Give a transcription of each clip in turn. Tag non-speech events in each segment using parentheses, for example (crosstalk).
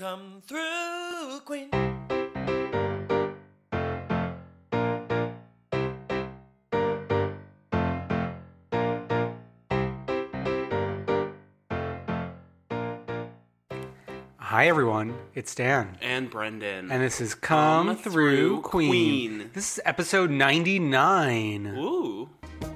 Come through, Queen. Hi everyone, it's Dan. And Brendan. And this is Come, Come Through, Through Queen. Queen. This is episode 99. Ooh.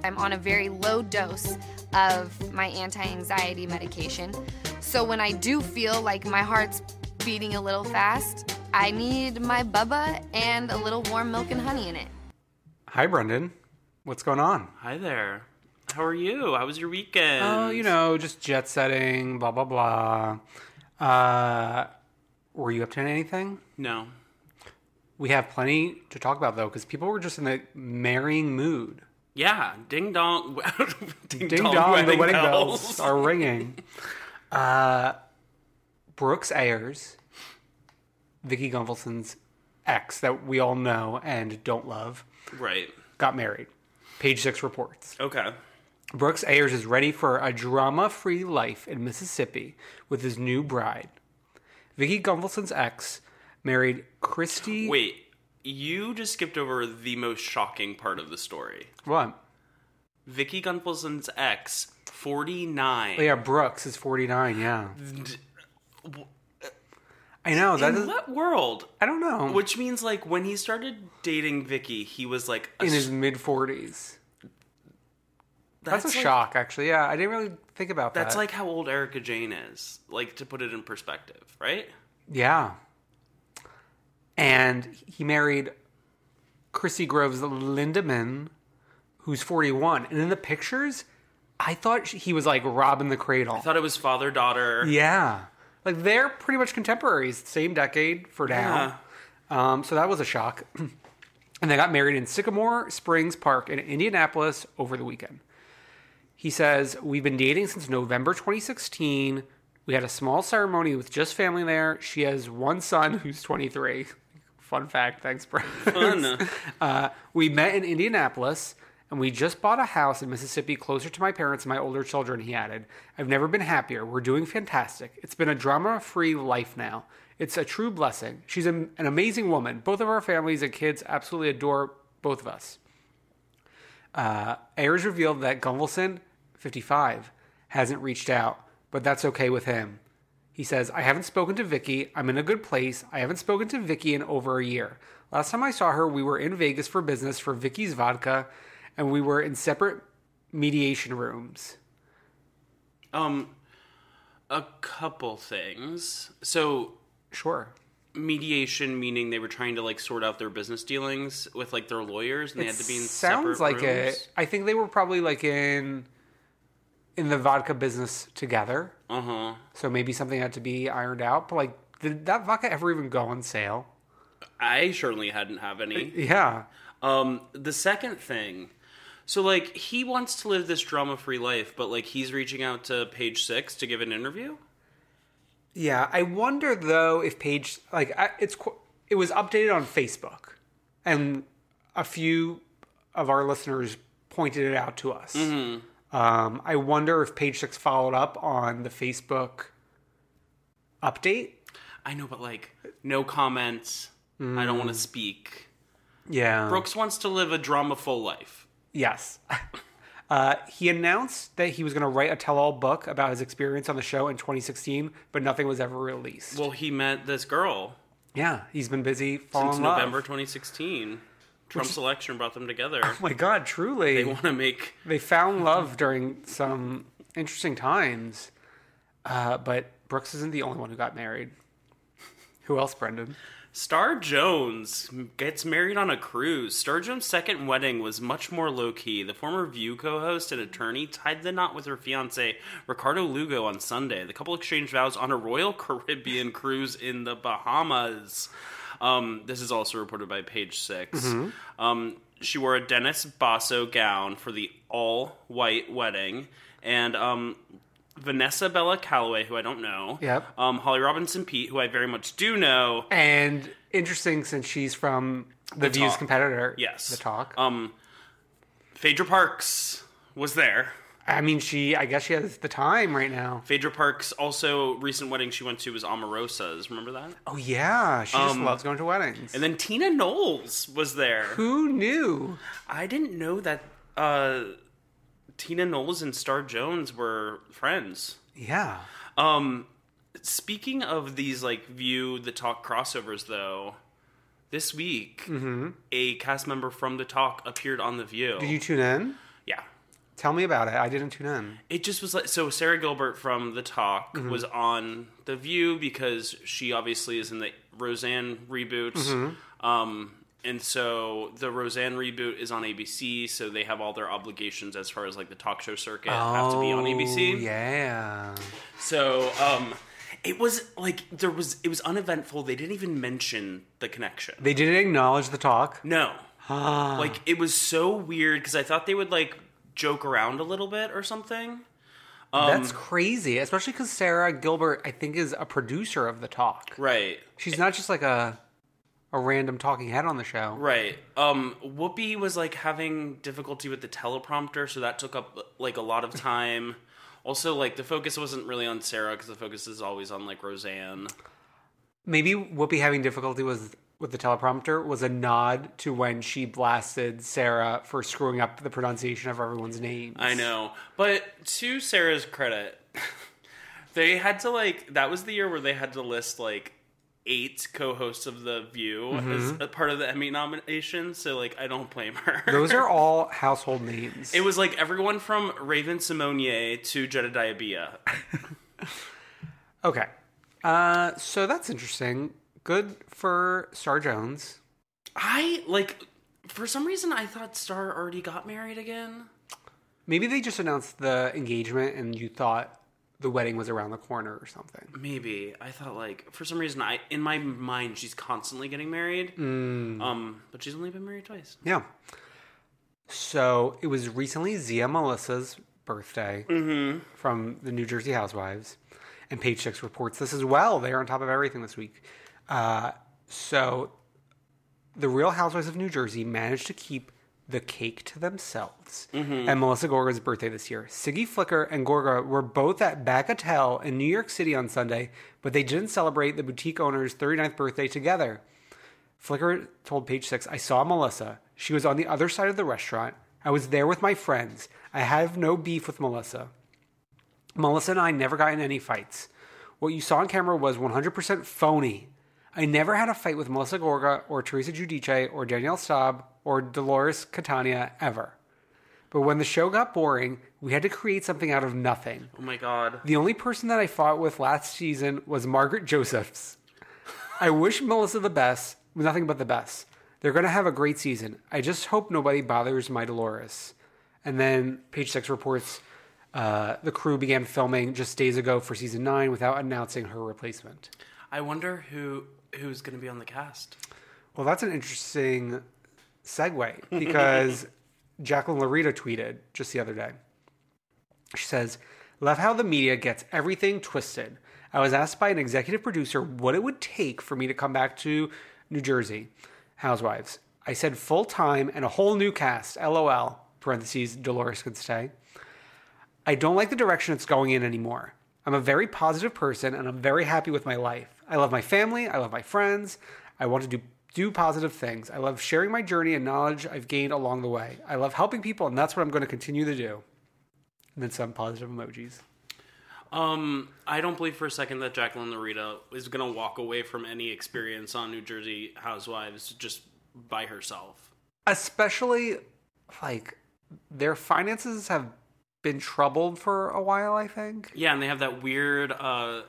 I'm on a very low dose of my anti anxiety medication. So when I do feel like my heart's beating a little fast, I need my bubba and a little warm milk and honey in it. Hi Brendan. What's going on? Hi there. How are you? How was your weekend? Oh, you know, just jet setting, blah blah blah. Uh were you up to anything? No. We have plenty to talk about though cuz people were just in a marrying mood. Yeah. Ding dong. (laughs) ding, Ding dong, the wedding bells are ringing. (laughs) Uh, Brooks Ayers, Vicki Gunvalson's ex that we all know and don't love, Right. got married. Page six reports. Okay. Brooks Ayers is ready for a drama free life in Mississippi with his new bride. Vicki Gunvalson's ex married Christy. Wait. You just skipped over the most shocking part of the story. What? Vicki Gunvalson's ex, 49. Oh, yeah, Brooks is 49, yeah. I know. That In is, what world? I don't know. Which means, like, when he started dating Vicki, he was like a in his mid 40s. That's, a like- shock, actually. Yeah, I didn't really think about that. That's like how old Erika Jayne is. Like to put it in perspective, right? yeah. And he married Chrissy Groves Lindemann, who's 41. And in the pictures, I thought he was like robbing the cradle. I thought it was father daughter. yeah. Like they're pretty much contemporaries, same decade for now. Um, so that was a shock. (clears throat) and they got married in Sycamore Springs Park in Indianapolis over the weekend. He says, We've been dating since November 2016. We had a small ceremony with just family there. She has one son who's 23. (laughs) Fun fact. Thanks, Brad. Fun. (laughs) Uh, we met in Indianapolis and we just bought a house in Mississippi closer to my parents and my older children, he added. I've never been happier. We're doing fantastic. It's been a drama free life now. It's a true blessing. She's an amazing woman. Both of our families and kids absolutely adore both of us. Uh, Ayers revealed that Gunvalson, 55, hasn't reached out, but that's okay with him. He says, I haven't spoken to Vicki. I'm in a good place. I haven't spoken to Vicki in over a year. Last time I saw her, we were in Vegas for business for Vicki's vodka, and we were in separate mediation rooms. Um, a couple things. So Sure. mediation meaning they were trying to like sort out their business dealings with like their lawyers, and they had to be in sounds separate like it. I think they were probably like in in the vodka business together. Uh huh. So maybe something had to be ironed out. But like, did that vodka ever even go on sale? I certainly hadn't have any. Yeah. Um, the second thing, so like he wants to live this drama-free life, but like he's reaching out to Page Six to give an interview. Yeah, I wonder though if Page like I, it's it was updated on Facebook, and a few of our listeners pointed it out to us. Um, I wonder if Page Six followed up on the Facebook update. I know, but like, no comments. I don't want to speak. Yeah, Brooks wants to live a drama full life. Yes. (laughs) Uh, he announced that he was going to write a tell-all book about his experience on the show in 2016, but nothing was ever released. Well, he met this girl yeah, he's been busy falling since in love. November 2016. Trump's election brought them together. Oh my God, truly. They want to make they found love during some interesting times. Uh, but Brooks isn't the only one who got married. Who else, Brendan? Star Jones gets married on a cruise. Star Jones' second wedding was much more low key. The former View co host and attorney tied the knot with her fiance, Ricardo Lugo, on Sunday. The couple exchanged vows on a Royal (laughs) Caribbean cruise in the Bahamas. Um, this is also reported by Page 6. Um, she wore a Dennis Basso gown for the all white wedding. And um, Vanessa Bella Calloway, who I don't know. Yep. Um, Holly Robinson Peete, who I very much do know. And interesting since she's from the, View's Talk. competitor. Yes. The Talk. Um, Phaedra Parks was there. I mean, she, I guess she has the time right now. Phaedra Parks also recent wedding she went to was Omarosa's. Remember that? Oh, yeah. She just Um, loves going to weddings. And then Tina Knowles was there. Who knew? I didn't know that uh, Tina Knowles and Star Jones were friends. Yeah. Um, speaking of these like View the Talk crossovers, though, this week a cast member from the Talk appeared on the View. Did you tune in? Yeah. Tell me about it. I didn't tune in. It just was like so. Sara Gilbert from The Talk Mm-hmm. was on The View because she obviously is in the Roseanne reboot. Mm-hmm. Um, and so the Roseanne reboot is on ABC, so they have all their obligations as far as like the talk show circuit have to be on ABC. Oh, Yeah. So um, it was like there was it was uneventful. They didn't even mention the connection. They didn't acknowledge the talk. No. (gasps) like it was so weird because I thought they would like joke around a little bit or something. Um, That's crazy, especially because Sara Gilbert, I think, is a producer of the talk. Right. She's not just like a a random talking head on the show. Right. Um Whoopi was like having difficulty with the teleprompter, so that took up like a lot of time. (laughs) also, like the focus wasn't really on Sara because the focus is always on like Roseanne. Maybe Whoopi having difficulty with with the teleprompter was a nod to when she blasted Sara for screwing up the pronunciation of everyone's names. I know. But to Sara's credit, (laughs) they had to like that was the year where they had to list like eight co-hosts of the View as a part of the Emmy nomination. So like I don't blame her. Those are (laughs) all household names. It was like everyone from Raven-Symoné to Jedediah Bila. (laughs) okay. Uh, so that's interesting. Good for Star Jones. I like for some reason I thought Star already got married again. Maybe they just announced the engagement and you thought the wedding was around the corner or something. Maybe I thought like for some reason I in my mind she's constantly getting married. Um, but she's only been married twice. Yeah. So it was recently Zia Melissa's birthday from the New Jersey Housewives, and Page Six reports this as well. They are on top of everything this week. Uh, so the Real Housewives of New Jersey managed to keep the cake to themselves. Mm-hmm. And Melissa Gorga's birthday this year. Siggy Flicker and Gorga were both at Bagatelle in New York City on Sunday, but they didn't celebrate the boutique owner's 39th birthday together. Flicker told Page Six, I saw Melissa. She was on the other side of the restaurant. I was there with my friends. I have no beef with Melissa. Melissa and I never got in any fights. What you saw on camera was 100% phony. I never had a fight with Melissa Gorga or Teresa Giudice or Danielle Staub or Dolores Catania ever. But when the show got boring, we had to create something out of nothing. Oh my god. The only person that I fought with last season was Margaret Josephs. I wish Melissa the best, nothing but the best. They're going to have a great season. I just hope nobody bothers my Dolores. And then page six reports uh, the crew began filming just days ago for season nine without announcing her replacement. I wonder who who's going to be on the cast. Well, that's an interesting segue (laughs) because Jacqueline Laurita tweeted just the other day. She says, Love how the media gets everything twisted. I was asked by an executive producer what it would take for me to come back to New Jersey Housewives. I said full time and a whole new cast. LOL. Parentheses. Dolores could stay. I don't like the direction it's going in anymore. I'm a very positive person and I'm very happy with my life. I love my family. I love my friends. I want to do do positive things. I love sharing my journey and knowledge I've gained along the way. I love helping people, and that's what I'm going to continue to do. And then some positive emojis. Um, I don't believe for a second that Jacqueline Laurita is going to walk away from any experience on New Jersey Housewives just by herself. Especially, like, their finances have been troubled for a while, I think. Yeah, and they have that weird, uh,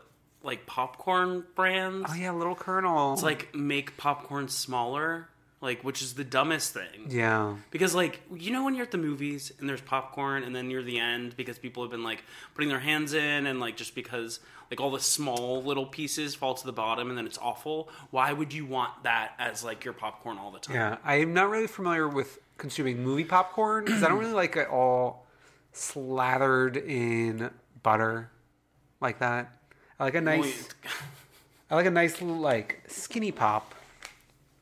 like popcorn brands. Oh, yeah, Little Kernel. It's like make popcorn smaller, like which is the dumbest thing. yeah. Because like you know when you're at the movies and there's popcorn and then near the end because people have been like putting their hands in and like just because like all the small little pieces fall to the bottom and then it's awful. Why would you want that as like your popcorn all the time? Yeah, I'm not really familiar with consuming movie popcorn because I don't really like it all slathered in butter like that. I like a nice, I like a nice little like skinny pop,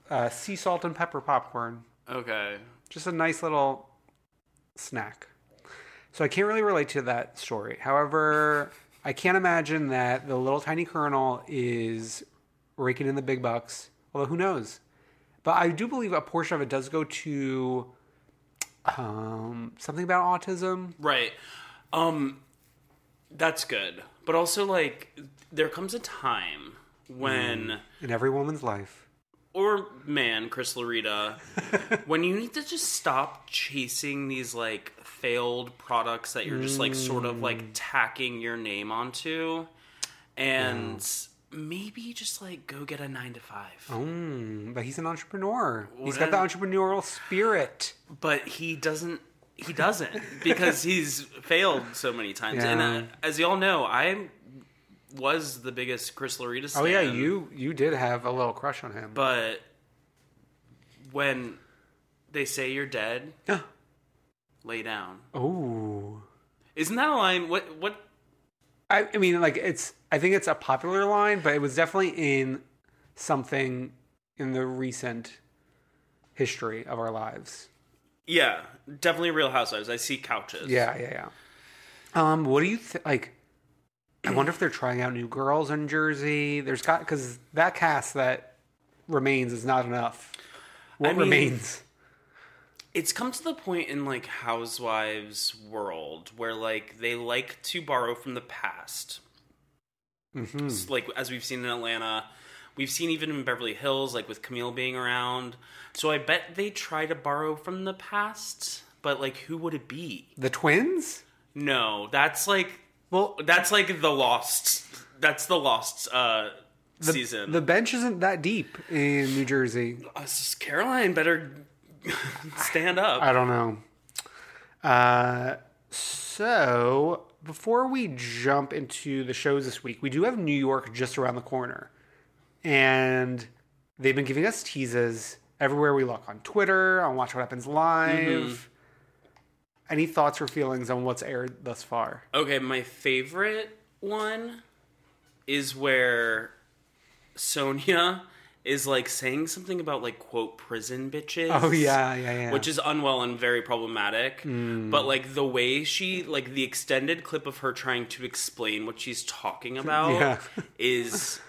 uh, sea salt and pepper popcorn. Okay. Just a nice little snack. So I can't really relate to that story. However, I can't imagine that the little tiny colonel is raking in the big bucks. Although who knows? But I do believe a portion of it does go to um, something about autism. Right. Um that's good. But also like there comes a time when in every woman's life. or man, Chris Laurita, (laughs) when you need to just stop chasing these like failed products that you're just like sort of like tacking your name onto, and maybe just like go get a nine to five. Mm, but he's an entrepreneur. He's got the entrepreneurial spirit. But he doesn't. He doesn't because he's failed so many times. And uh, as y'all know, I was the biggest Chris Laurita. Stan, Oh yeah, you you did have a little crush on him. But when they say you're dead, lay down. oh. Isn't that a line? What what I, I mean, like it's. I think it's a popular line, but it was definitely in something in the recent history of our lives. Yeah, definitely Real Housewives. I see couches. Yeah, yeah, yeah. Um, what do you think? Like, I wonder if they're trying out new girls in Jersey. There's got because that cast that remains is not enough. What I mean- remains? It's come to the point in like Housewives world where like they like to borrow from the past. Mm-hmm. Like as we've seen in Atlanta, we've seen even in Beverly Hills, like with Camille being around. So I bet they try to borrow from the past, but like who would it be? The twins? No, that's like Well, that's like the lost. That's the lost uh, season. the bench isn't that deep in New Jersey. Uh, Caroline better stand up. I don't know. Uh, so before we jump into the shows this week, we do have New York just around the corner, and they've been giving us teases everywhere we look on Twitter, on Watch What Happens Live. Mm-hmm. Any thoughts or feelings on what's aired thus far? Okay, my favorite one is where Sonja is like saying something about like quote prison bitches. Oh yeah, yeah, yeah. Which is unwell and very problematic. Mm. But like the way she like the extended clip of her trying to explain what she's talking about (laughs) Yeah. is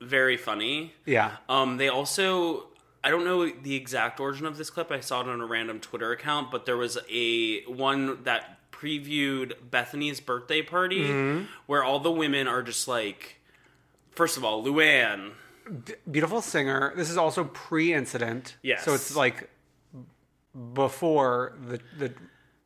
very funny. yeah. Um, they also, I don't know the exact origin of this clip. I saw it on a random Twitter account, but there was a one that previewed Bethany's birthday party Mm-hmm. where all the women are just like, first of all, Luann. Beautiful singer. This is also pre-incident. Yes. So it's like before the the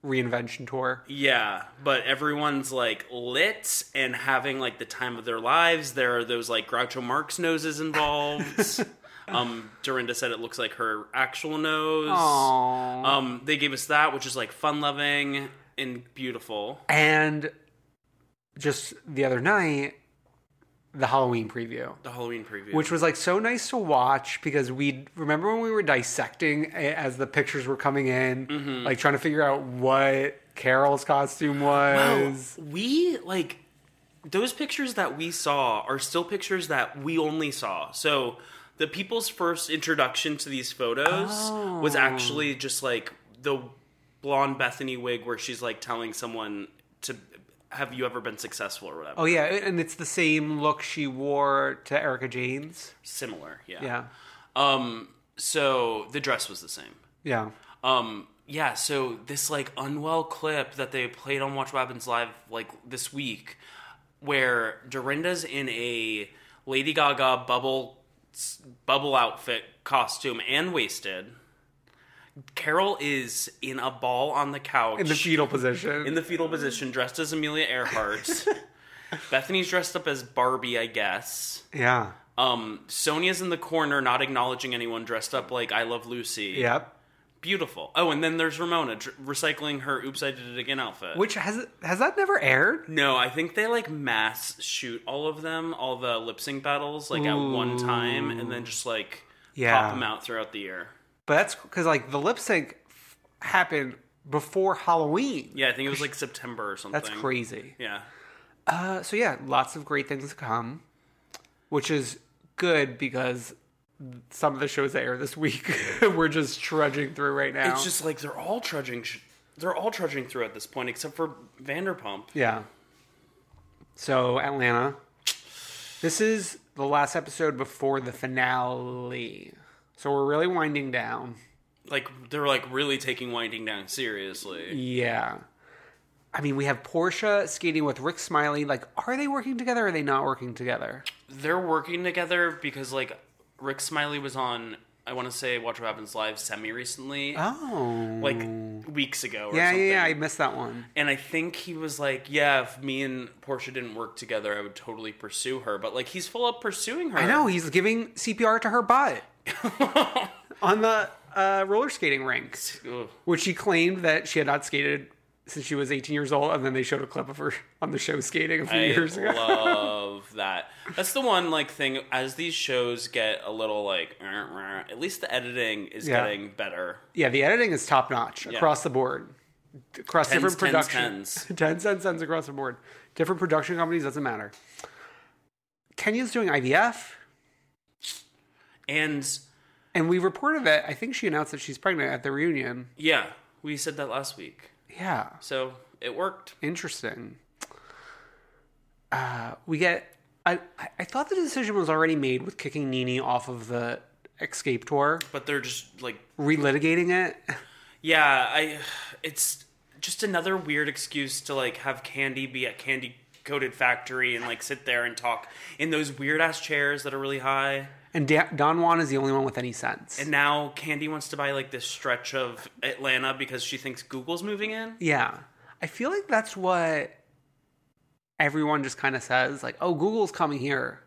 reinvention tour. Yeah, but everyone's like lit and having like the time of their lives. There are those like Groucho Marx noses involved. (laughs) um, Dorinda said it looks like her actual nose. Aww. Um, they gave us that, which is like fun loving and beautiful. And just the other night, the Halloween preview, The Halloween preview. which was like so nice to watch because we remember when we were dissecting as the pictures were coming in, Mm-hmm. like trying to figure out what Carol's costume was. we like those pictures that we saw are still pictures that we only saw. So The people's first introduction to these photos was actually just like the blonde Bethany wig where she's like telling someone to have you ever been successful or whatever. Oh yeah, and it's the same look she wore to Erika Jayne's. Similar, yeah. Yeah, Um so the dress was the same. yeah. Um yeah, so this like unwell clip that they played on Watch Happens Live like this week where Dorinda's in a Lady Gaga bubble bubble outfit costume and wasted. Carol is in a ball on the couch In the fetal position. in the fetal position dressed as Amelia Earhart. (laughs) Bethany's dressed up as Barbie, I guess. yeah. Um, Sonja's in the corner, not acknowledging anyone, dressed up like I Love Lucy. Yep. Beautiful. Oh, and then there's Ramona dr- recycling her "Oops, I Did It Again" outfit. Which has has that never aired? no, I think they like mass shoot all of them, all the lip sync battles, like at one time, and then just like Yeah. pop them out throughout the year. But that's because like the lip sync f- happened before Halloween. Yeah, I think it was like September or something. That's crazy. Yeah. Uh, so yeah, lots of great things to come, which is good because some of the shows that air this week (laughs) we're just trudging through right now. It's just like they're all trudging. Sh- they're all trudging through at this point, except for Vanderpump. yeah. So Atlanta, this is the last episode before the finale. So we're really winding down. Like they're like really taking winding down seriously. Yeah. I mean, we have Porsha skating with Rick Smiley. Like, are they working together or are they not working together? They're working together because like Rick Smiley was on. I want to say Watch What Happens Live semi recently, Oh. like weeks ago. Or yeah, something. yeah, yeah. I missed that one. And I think he was like, "Yeah, if me and Porsha didn't work together, I would totally pursue her." But like, he's full up pursuing her. I know, he's giving CPR to her butt (laughs) on the uh, roller skating rink, Ugh. which she claimed that she had not skated since she was 18 years old. And then they showed a clip of her on the show skating a few I years ago. That. That's the one like thing. As these shows get a little like, (laughs) at least the editing is Yeah. getting better. yeah, the editing is top notch across the board. Across Tens, different productions. tens. 10 cents, cents across the board. Different production companies, doesn't matter. Kenya's doing IVF. And And we reported that I think she announced that she's pregnant at the reunion. yeah, we said that last week, Yeah. so it worked. Interesting. Uh, we get. I, I- thought the decision was already made with kicking NeNe off of the escape tour, But they're just like relitigating it. Yeah, I. It's just another weird excuse to like have Kandi be at Candy Coated Factory and like sit there and talk in those weird ass chairs that are really high. And da- Don Juan is the only one with any sense. And now Kandi wants to buy like this stretch of Atlanta because she thinks Google's moving in. yeah, I feel like that's what everyone just kind of says. Like, oh, Google's coming here,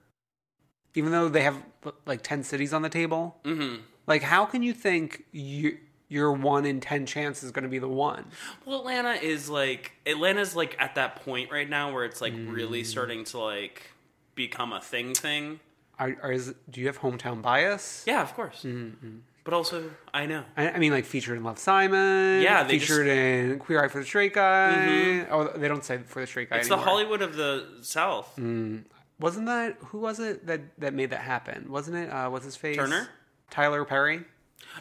even though they have like ten cities on the table. Mm-hmm. Like, how can you think you? Your one in ten chance is going to be the one. Well, Atlanta is like Atlanta's like at that point right now where it's like really Mm. starting to like become a thing thing. Are, are is, do you have hometown bias? Yeah, of course. Mm-hmm. But also, I know. I, I mean, like featured in Love Simon. Yeah, they featured in Queer Eye for the Straight Guy. Oh, they don't say for the Straight Guy It's the. Hollywood of the South. Wasn't that who was it that that made that happen? Wasn't it? Uh, what's his face? Turner? Tyler Perry.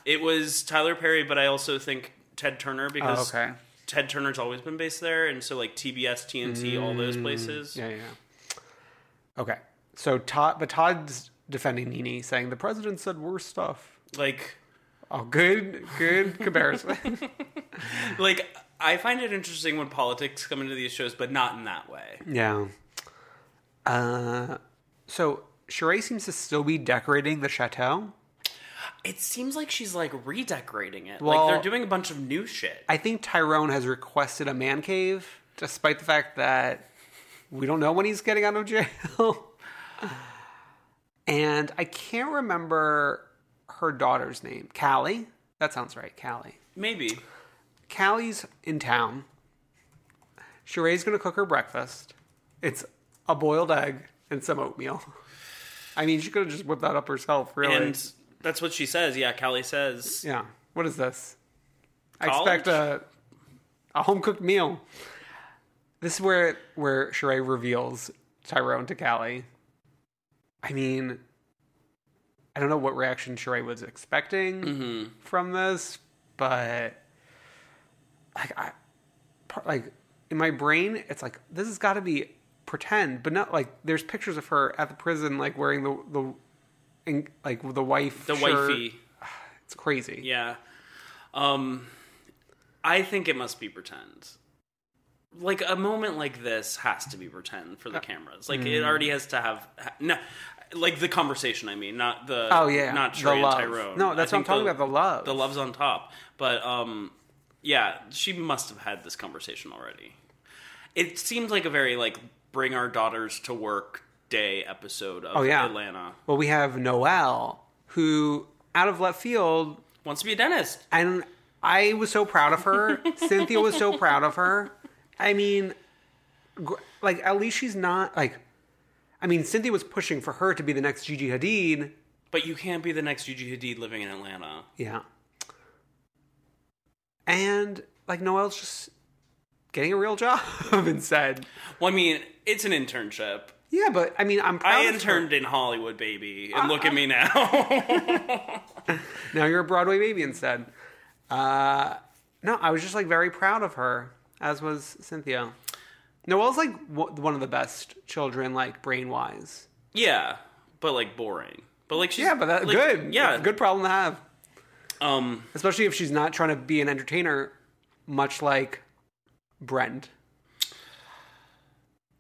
It was Tyler Perry, but I also think Ted Turner because Oh, okay. Ted Turner's always been based there, and so like TBS, TNT, all those places. Mm, Yeah, yeah. yeah. Okay, so Todd, but Todd's defending NeNe, saying the president said worse stuff. Like, Oh, good, good comparison. (laughs) like I find it interesting when politics come into these shows, but not in that way. yeah. Uh, so Sheree seems to still be decorating the chateau. It seems like she's like redecorating it. Well- like they're doing a bunch of new shit. I think Tyrone has requested a man cave, despite the fact that we don't know when he's getting out of jail. (laughs) and I can't remember her daughter's name. Callie? That sounds right, Callie. Maybe. Callie's in town. Sheree's gonna cook her breakfast. It's a boiled egg and some oatmeal. I mean, she could have just whipped that up herself, really. And that's what she says. Yeah, Callie says. Yeah. What is this? I expect a a home cooked meal. This is where where Sheree reveals Tyrone to Callie. I mean, I don't know what reaction Sheree was expecting Mm-hmm. from this, but like I, like in my brain, it's like this has got to be pretend, but not like there's pictures of her at the prison, like wearing the the, in, like the wife, The shirt. wifey. (sighs) It's crazy. Yeah. Um, I think it must be pretend. Like a moment like this has to be pretend for the cameras. Like mm. it already has to have ha- no, like the conversation. I mean, not the Oh, yeah. not The Sheree and love. Tyrone. No, I that's what I'm talking about, the love. The love's on top, but um, yeah, she must have had this conversation already. It seems like a very like bring our daughters to work day episode of Oh yeah, Atlanta. Well, we have Noelle, who out of left field Wants to be a dentist. and I was so proud of her. (laughs) Cynthia was so proud of her. I mean, like at least she's not like. I mean, Cynthia was pushing for her to be the next Gigi Hadid. But you can't be the next Gigi Hadid living in Atlanta. Yeah. And like Noelle's just getting a real job (laughs) instead. Well, I mean, it's an internship. Yeah, but I mean, I'm proud I of her. interned in Hollywood, baby, and look at me now. (laughs) Now you're a Broadway baby instead. Uh, no, I was just like very proud of her, as was Cynthia. Noelle's like w- one of the best children, like brain wise. yeah, but like boring. But like she's Yeah, but that like, good. Yeah, good problem to have, Um, especially if she's not trying to be an entertainer, much like Brent.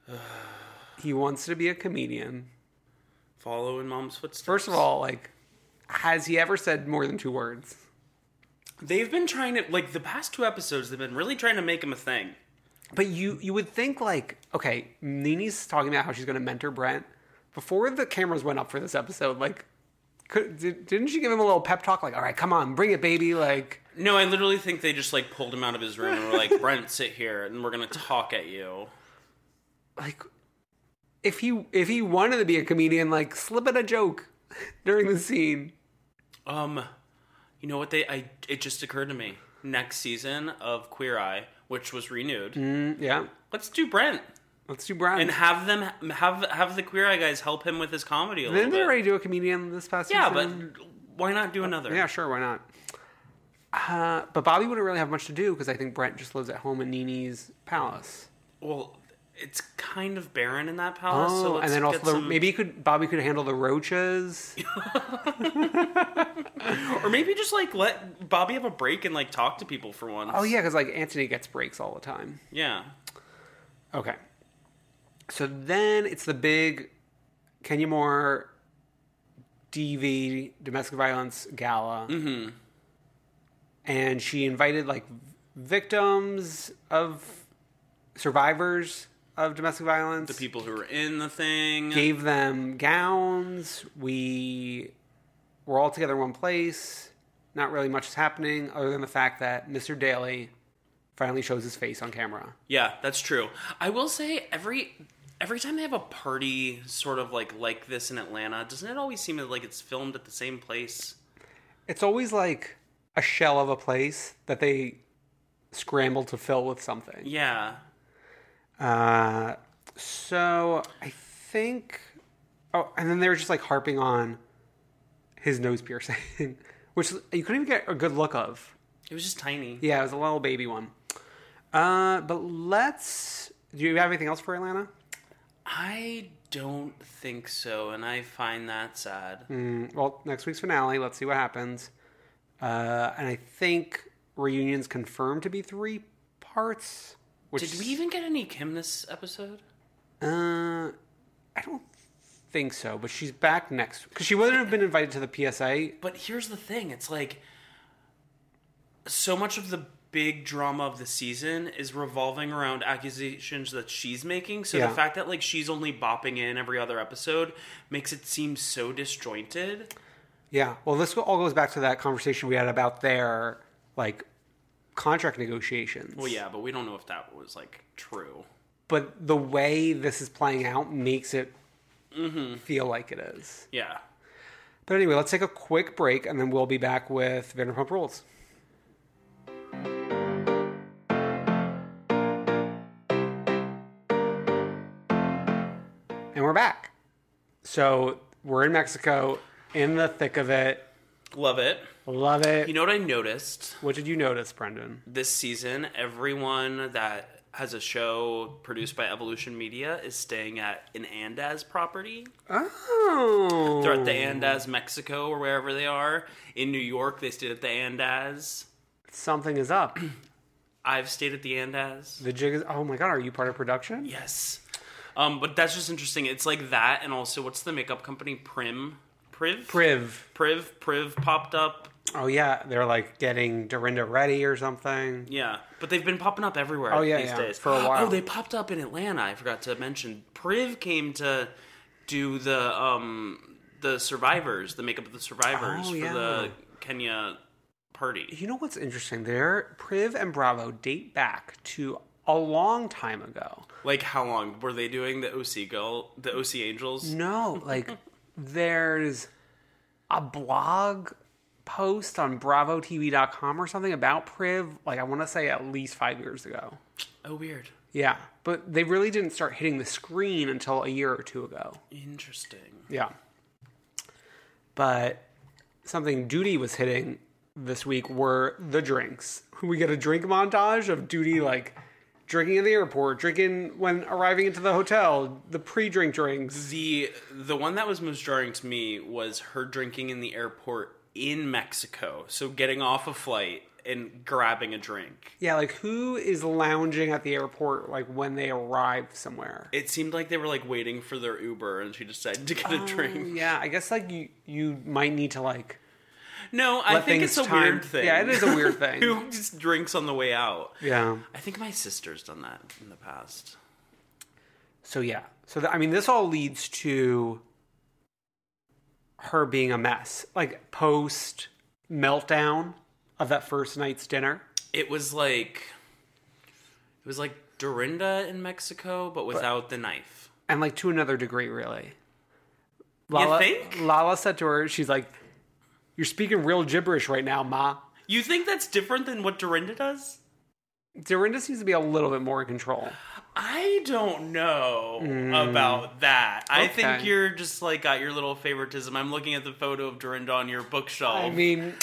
(sighs) he wants to be a comedian. follow in mom's footsteps. First of all, like, has he ever said more than two words? they've been trying to like the past two episodes. They've been really trying to make him a thing. But you you would think like okay, NeNe's talking about how she's going to mentor Brent before the cameras went up for this episode. Like, could, did, didn't she give him a little pep talk? Like, all right, come on, bring it, baby. Like, No, I literally think they just like pulled him out of his room and were like, "Brent, sit here, and we're gonna talk at you." like if he if he wanted to be a comedian, like slip in a joke (laughs) during the scene. Um, you know what? They I it just occurred to me. Next season of Queer Eye, which was renewed, Mm, yeah, let's do Brent. let's do Brent. and have them have have the queer eye guys help him with his comedy a Didn't little they bit. already do a comedian this past year? yeah, but why not do another? yeah, sure, why not? Uh, but Bobby wouldn't really have much to do because I think Brent just lives at home in NeNe's palace. Well, it's kind of barren in that palace. Oh, so let's and then also the, some, maybe could Bobby could handle the roaches. (laughs) or maybe just like let Bobby have a break and like talk to people for once. oh yeah, because like Antoni gets breaks all the time. yeah. Okay. So then it's the big Kenya Moore DV domestic violence gala. Mm-hmm. And she invited like victims of survivors of domestic violence. The people who were in the thing. gave them gowns. We were all together in one place. Not really much is happening other than the fact that Mr. Daly finally shows his face on camera. Yeah, that's true. I will say every every time they have a party sort of like like this in Atlanta, doesn't it always seem like it's filmed at the same place? It's always like a shell of a place that they scramble to fill with something. Yeah. Uh, so I think. Oh, and then they were just like harping on his nose piercing, (laughs) which you couldn't even get a good look of. It was just tiny. Yeah, it was a little baby one. Uh, but let's. Do you have anything else for Atlanta? I don't think so, and I find that sad. Mm, well, next week's finale. Let's see what happens. Uh, and I think reunions confirmed to be three parts. Which Did we even get any Kim this episode? Uh, I don't think so. But she's back next because she wouldn't have been invited to the PSA. But here's the thing: it's like so much of the big drama of the season is revolving around accusations that she's making. So Yeah. the fact that like she's only bopping in every other episode makes it seem so disjointed. Yeah. Well, this all goes back to that conversation we had about their like contract negotiations. Well, yeah, but we don't know if that was like true. But the way this is playing out makes it mm-hmm. feel like it is. Yeah. But anyway, let's take a quick break and then we'll be back with Vanderpump Rules. And we're back. So we're in Mexico in the thick of it. Love it. Love it. You know what I noticed what did you notice, Brendan? this season? Everyone that has a show produced by Evolution Media is staying at an Andaz property. Oh, They're at the Andaz, Mexico, or wherever they are. In New York, they stayed at the Andaz. something is up. (clears throat) I've stayed at the Andaz. The jig is. Oh my god, are you part of production? Yes. Um, but that's just interesting. It's like that, and also, what's the makeup company? Prim? Priv? Priv. Priv? Priv popped up. Oh yeah, they're like getting Dorinda ready or something. Yeah, but they've been popping up everywhere Oh, yeah, these yeah, days. for a while. Oh, they popped up in Atlanta. I forgot to mention. Priv came to do the um the survivors, the makeup of the survivors Oh, for yeah. the Kenya party. You know what's interesting? There, Priv and Bravo date back to a long time ago. Like how long were they doing the OC girl, the OC Angels? No, like (laughs) there's a blog post on bravotv.com or something about Priv, like I want to say at least 5 years ago. Oh, weird. Yeah, but they really didn't start hitting the screen until a year or two ago. Interesting. Yeah. But something Duty was hitting this week were the drinks. (laughs) We get a drink montage of Duty like drinking in the airport, drinking when arriving into the hotel, the pre-drink drinks. The the one that was most jarring to me was her drinking in the airport in Mexico. So getting off a flight and grabbing a drink. Yeah, like who is lounging at the airport like when they arrive somewhere? It seemed like they were like waiting for their Uber, and she decided to get a oh, drink. Yeah, I guess like you you might need to like No, I think it's a time- weird thing. Yeah, it is a weird thing. (laughs) Who just drinks on the way out? yeah. I think my sister's done that in the past. So yeah. So th- I mean, this all leads to her being a mess, like post meltdown of that first night's dinner. It was like it was like Dorinda in Mexico, but without the knife. and like to another degree, really. You think? Lala said to her, she's like, "You're speaking real gibberish right now, ma." You think that's different than what Dorinda does? Dorinda seems to be a little bit more in control. I don't know about that. I think Mm. You're just like got your little favoritism. I'm looking at the photo of Dorinda on your bookshelf. I mean,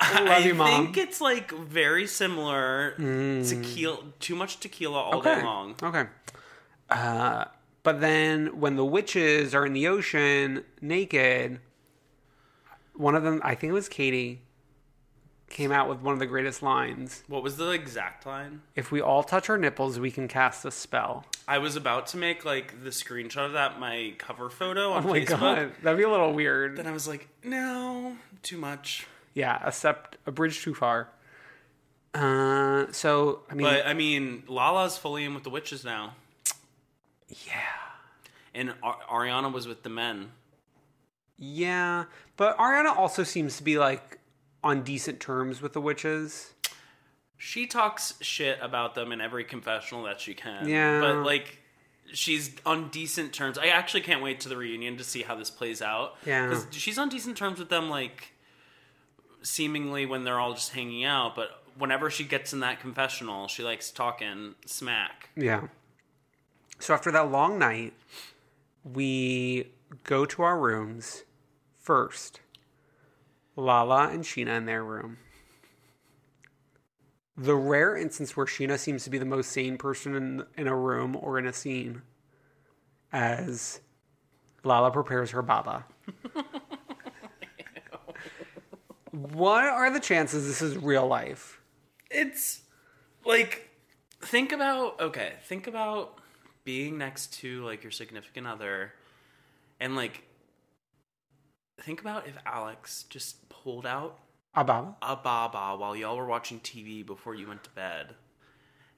I I you. Mm. think it's like very similar tequila. Too much tequila all okay. day long. Okay. Uh, but then when the witches are in the ocean naked, one of them, I think it was Katie, came out with one of the greatest lines. What was the exact line? If we all touch our nipples, we can cast a spell. I was about to make like the screenshot of that my cover photo on Oh my Facebook. god, that'd be a little weird. Then I was like, no, too much. Yeah, step, a bridge too far. Uh, so I mean, But I mean, Lala's fully in with the witches now, yeah, and Ar- Ariana was with the men. Yeah, but Ariana also seems to be like on decent terms with the witches. She talks shit about them in every confessional that she can. Yeah. But like she's on decent terms. I actually can't wait to the reunion to see how this plays out. Yeah. Cuz she's on decent terms with them like seemingly when they're all just hanging out, but whenever she gets in that confessional, she likes talking smack. Yeah. So after that long night, we go to our rooms first. Lala and Scheana in their room. The rare instance where Scheana seems to be the most sane person in, in a room or in a scene as Lala prepares her baba. (laughs) what are the chances this is real life? It's like think about okay, think about being next to like your significant other and like think about if Alex just pulled out A baba? a baba while y'all were watching TV before you went to bed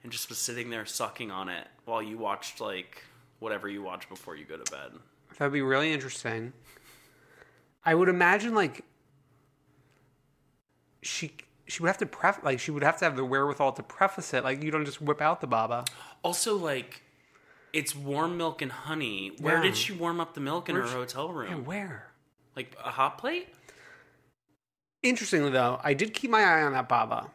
and just was sitting there sucking on it while you watched like whatever you watch before you go to bed. That'd be really interesting. I would imagine like she she would have to pref like she would have to have the wherewithal to preface it. Like you don't just whip out the baba. Also like it's warm milk and honey. Where Yeah. did she warm up the milk in her hotel room? Where? Like a hot plate? Interestingly though, I did keep my eye on that baba.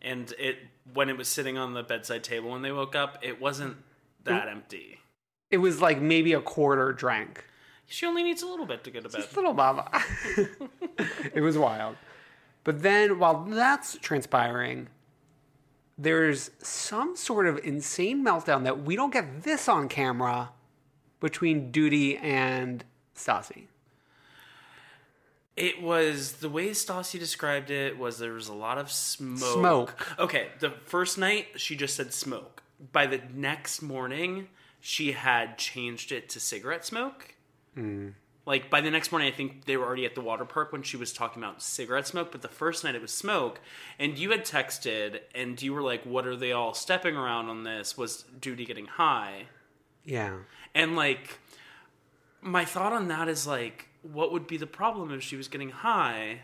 and it when it was sitting on the bedside table when they woke up, it wasn't that empty. It was like maybe a quarter drank. She only needs a little bit to go to bed. Just little baba. (laughs) (laughs) it was wild. But then while that's transpiring, there's some sort of insane meltdown that we don't get this on camera between Doute and Stassi. It was the way Stassi described it was there was a lot of smoke. Smoke. Okay, the first night she just said smoke. By the next morning, she had changed it to cigarette smoke. Mm. Like by the next morning, I think they were already at the water park when she was talking about cigarette smoke. But the first night it was smoke, and you had texted and you were like, "What are they all stepping around on this?" Was Doute getting high? Yeah. And like, my thought on that is like, what would be the problem if she was getting high?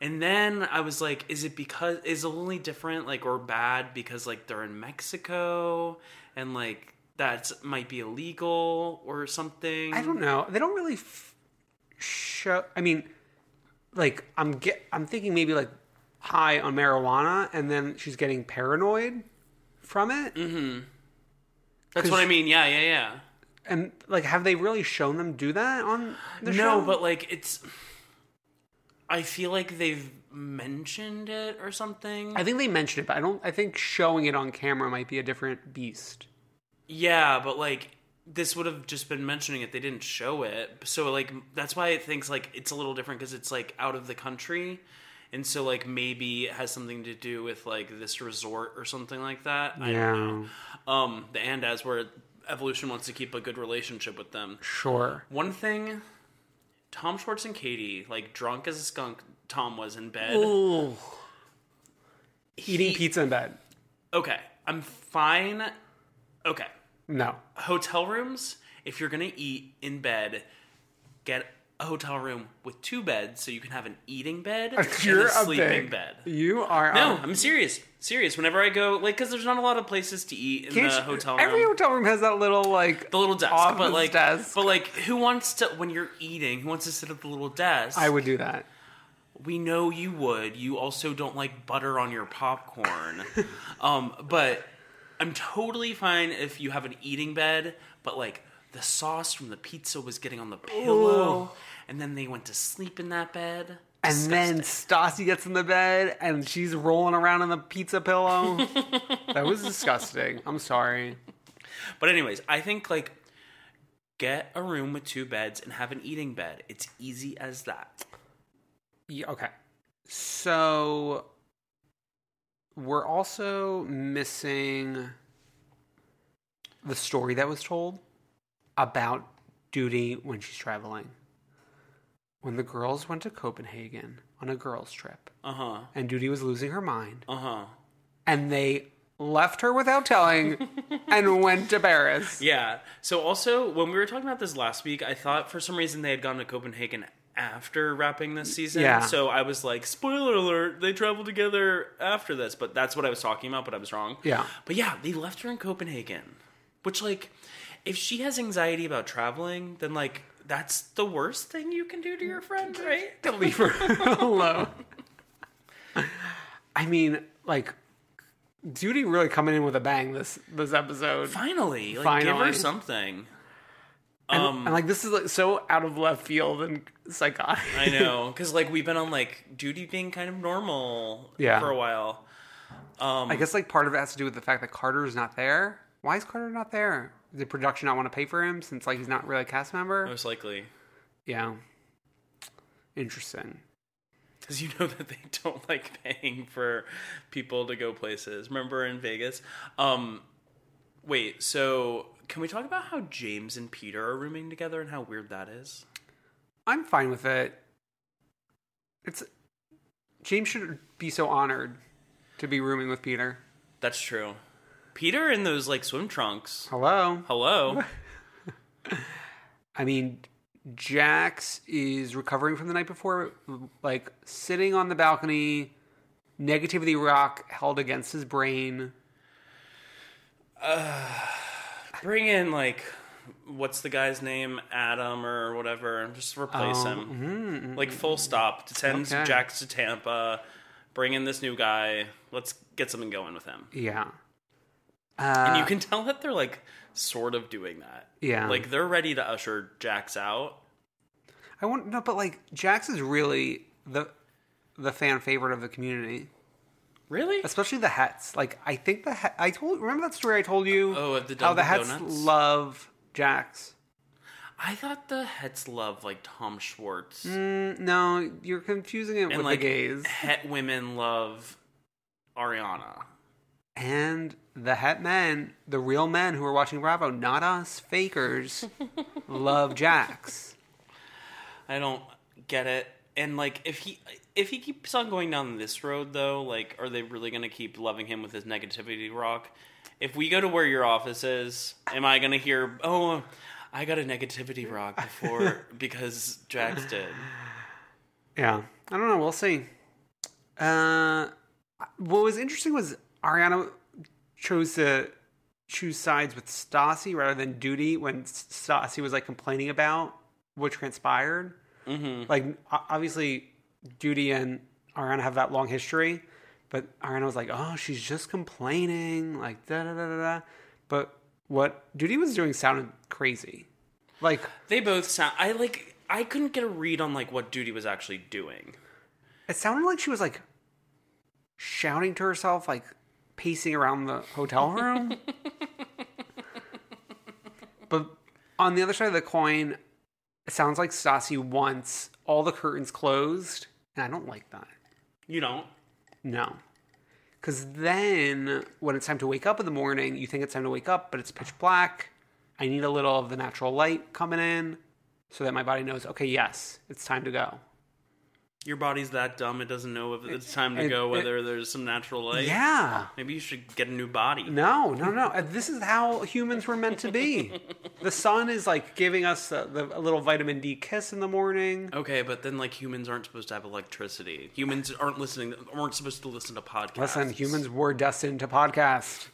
And then I was like, is it because is it only different like or bad because like they're in Mexico and like that might be illegal or something? I don't know. They don't really f- show. I mean, like I'm get. I'm thinking maybe like high on marijuana, and then she's getting paranoid from it. Mm-hmm. That's what I mean. Yeah, yeah, yeah. And like, have they really shown them do that on the no, show? but like it's. I feel like they've mentioned it or something. I think they mentioned it, but I don't. I think showing it on camera might be a different beast. Yeah, but like this would have just been mentioning it. They didn't show it, so like that's why it thinks like it's a little different because it's like out of the country, and so like maybe it has something to do with like this resort or something like that. I Yeah. don't know. Um, the Andaz where Evolution wants to keep a good relationship with them. Sure. One thing, Tom Schwartz and Katie, like drunk as a skunk, Tom was in bed. Ooh. Eating He- pizza in bed. Okay, I'm fine. Okay, No. hotel rooms, if you're gonna eat in bed, get a hotel room with two beds so you can have an eating bed (laughs) and You're a a sleeping big- bed. You are. No, I'm serious. Serious. Whenever I go, like, because there's not a lot of places to eat in Can't the you- hotel room. Every hotel room has that little like the little desk, office but like, desk. but like, who wants to when you're eating? Who wants to sit at the little desk? I would do that. We know you would. You also don't like butter on your popcorn. (laughs) um, but I'm totally fine if you have an eating bed, but like the sauce from the pizza was getting on the pillow, and then they went to sleep in that bed. And then Stassi gets in the bed and she's rolling around on the pizza pillow. (laughs) that was disgusting. I'm sorry. But anyways, I think like get a room with two beds and have an eating bed. It's easy as that. Yeah, okay. So we're also missing the story that was told about Doute when she's traveling. When the girls went to Copenhagen on a girls' trip, Uh huh. and Doute was losing her mind, Uh huh. and they left her without telling and (laughs) went to Paris. Yeah. So also, when we were talking about this last week, I thought for some reason they had gone to Copenhagen after wrapping this season. Yeah. So I was like, spoiler alert, they traveled together after this. But that's what I was talking about, but I was wrong. Yeah. But yeah, they left her in Copenhagen. Which like if she has anxiety about traveling, then like that's the worst thing you can do to your friend, (laughs) right? to leave her (laughs) alone. I mean, like, Doute really coming in with a bang this this episode. Finally. Like give Finally. her something. And, Um, and, like this is like so out of left field and psychotic. I know, (laughs) because like we've been on like Doute being kind of normal Yeah. for a while. Um, I guess like part of it has to do with the fact that Carter is not there. Why is Carter not there? Did production not want to pay for him since like he's not really a cast member? most likely Yeah. Interesting. because you know (laughs) that they don't like paying for people to go places. Remember in Vegas? Um, wait, so can we talk about how James and Peter are rooming together and how weird that is? I'm fine with it. It's James should be so honored to be rooming with Peter. That's true. Peter in those like swim trunks. Hello. Hello. (laughs) I mean, Jax is recovering from the night before, like sitting on the balcony, negativity rock held against his brain. Uh, Bring in like what's the guy's name? Adam or whatever. Just replace Oh, him. Mm, mm, like mm, full stop. Send Okay. Jax to Tampa. Bring in this new guy. Let's get something going with him. Yeah. And Uh, you can tell that they're like sort of doing that. Yeah. Like they're ready to usher Jax out. I want no, but like Jax is really the the fan favorite of the community, Really? especially the Hets. Like I think the Het, I told remember that story I told you. Oh, of the how the Hets Donuts? love Jax. I thought the Hets love like Tom Schwartz. Mm, no, you're confusing it and with like the gays. Het women love Ariana. And the Het men, the real men who are watching Bravo, not us fakers, (laughs) love Jax. I don't get it. And like if he if he keeps on going down this road though, like are they really gonna keep loving him with his negativity rock? If we go to where your office is, am I gonna hear oh I got a negativity rock before (laughs) because Jax did. Yeah, I don't know. We'll see. Uh, what was interesting was Ariana chose to choose sides with Stassi rather than Doute when Stassi was like complaining about what transpired. Mm-hmm. Like obviously, Doute and Ariana have that long history, but Ariana was like, "Oh, she's just complaining," like da da da da da. But what Doute was doing sounded crazy. Like They both sound I like I couldn't get a read on like what Doute was actually doing. It sounded like she was like shouting to herself, like pacing around the hotel room. (laughs) but on the other side of the coin, it sounds like Stassi wants all the curtains closed, and I don't like that. You don't? No. Because then when it's time to wake up in the morning, you think it's time to wake up, but it's pitch black. I need a little of the natural light coming in so that my body knows, okay, yes, it's time to go. Your body's that dumb it doesn't know if it's time to it- go it- whether there's some natural light. Yeah. Maybe you should get a new body. No, no, no. Uh, This is how humans were meant to be. (laughs) the sun is like giving us a, the, a little vitamin D kiss in the morning. Okay, but then like humans aren't supposed to have electricity. Humans aren't listening aren't supposed to listen to podcasts. Listen, humans were destined to podcast.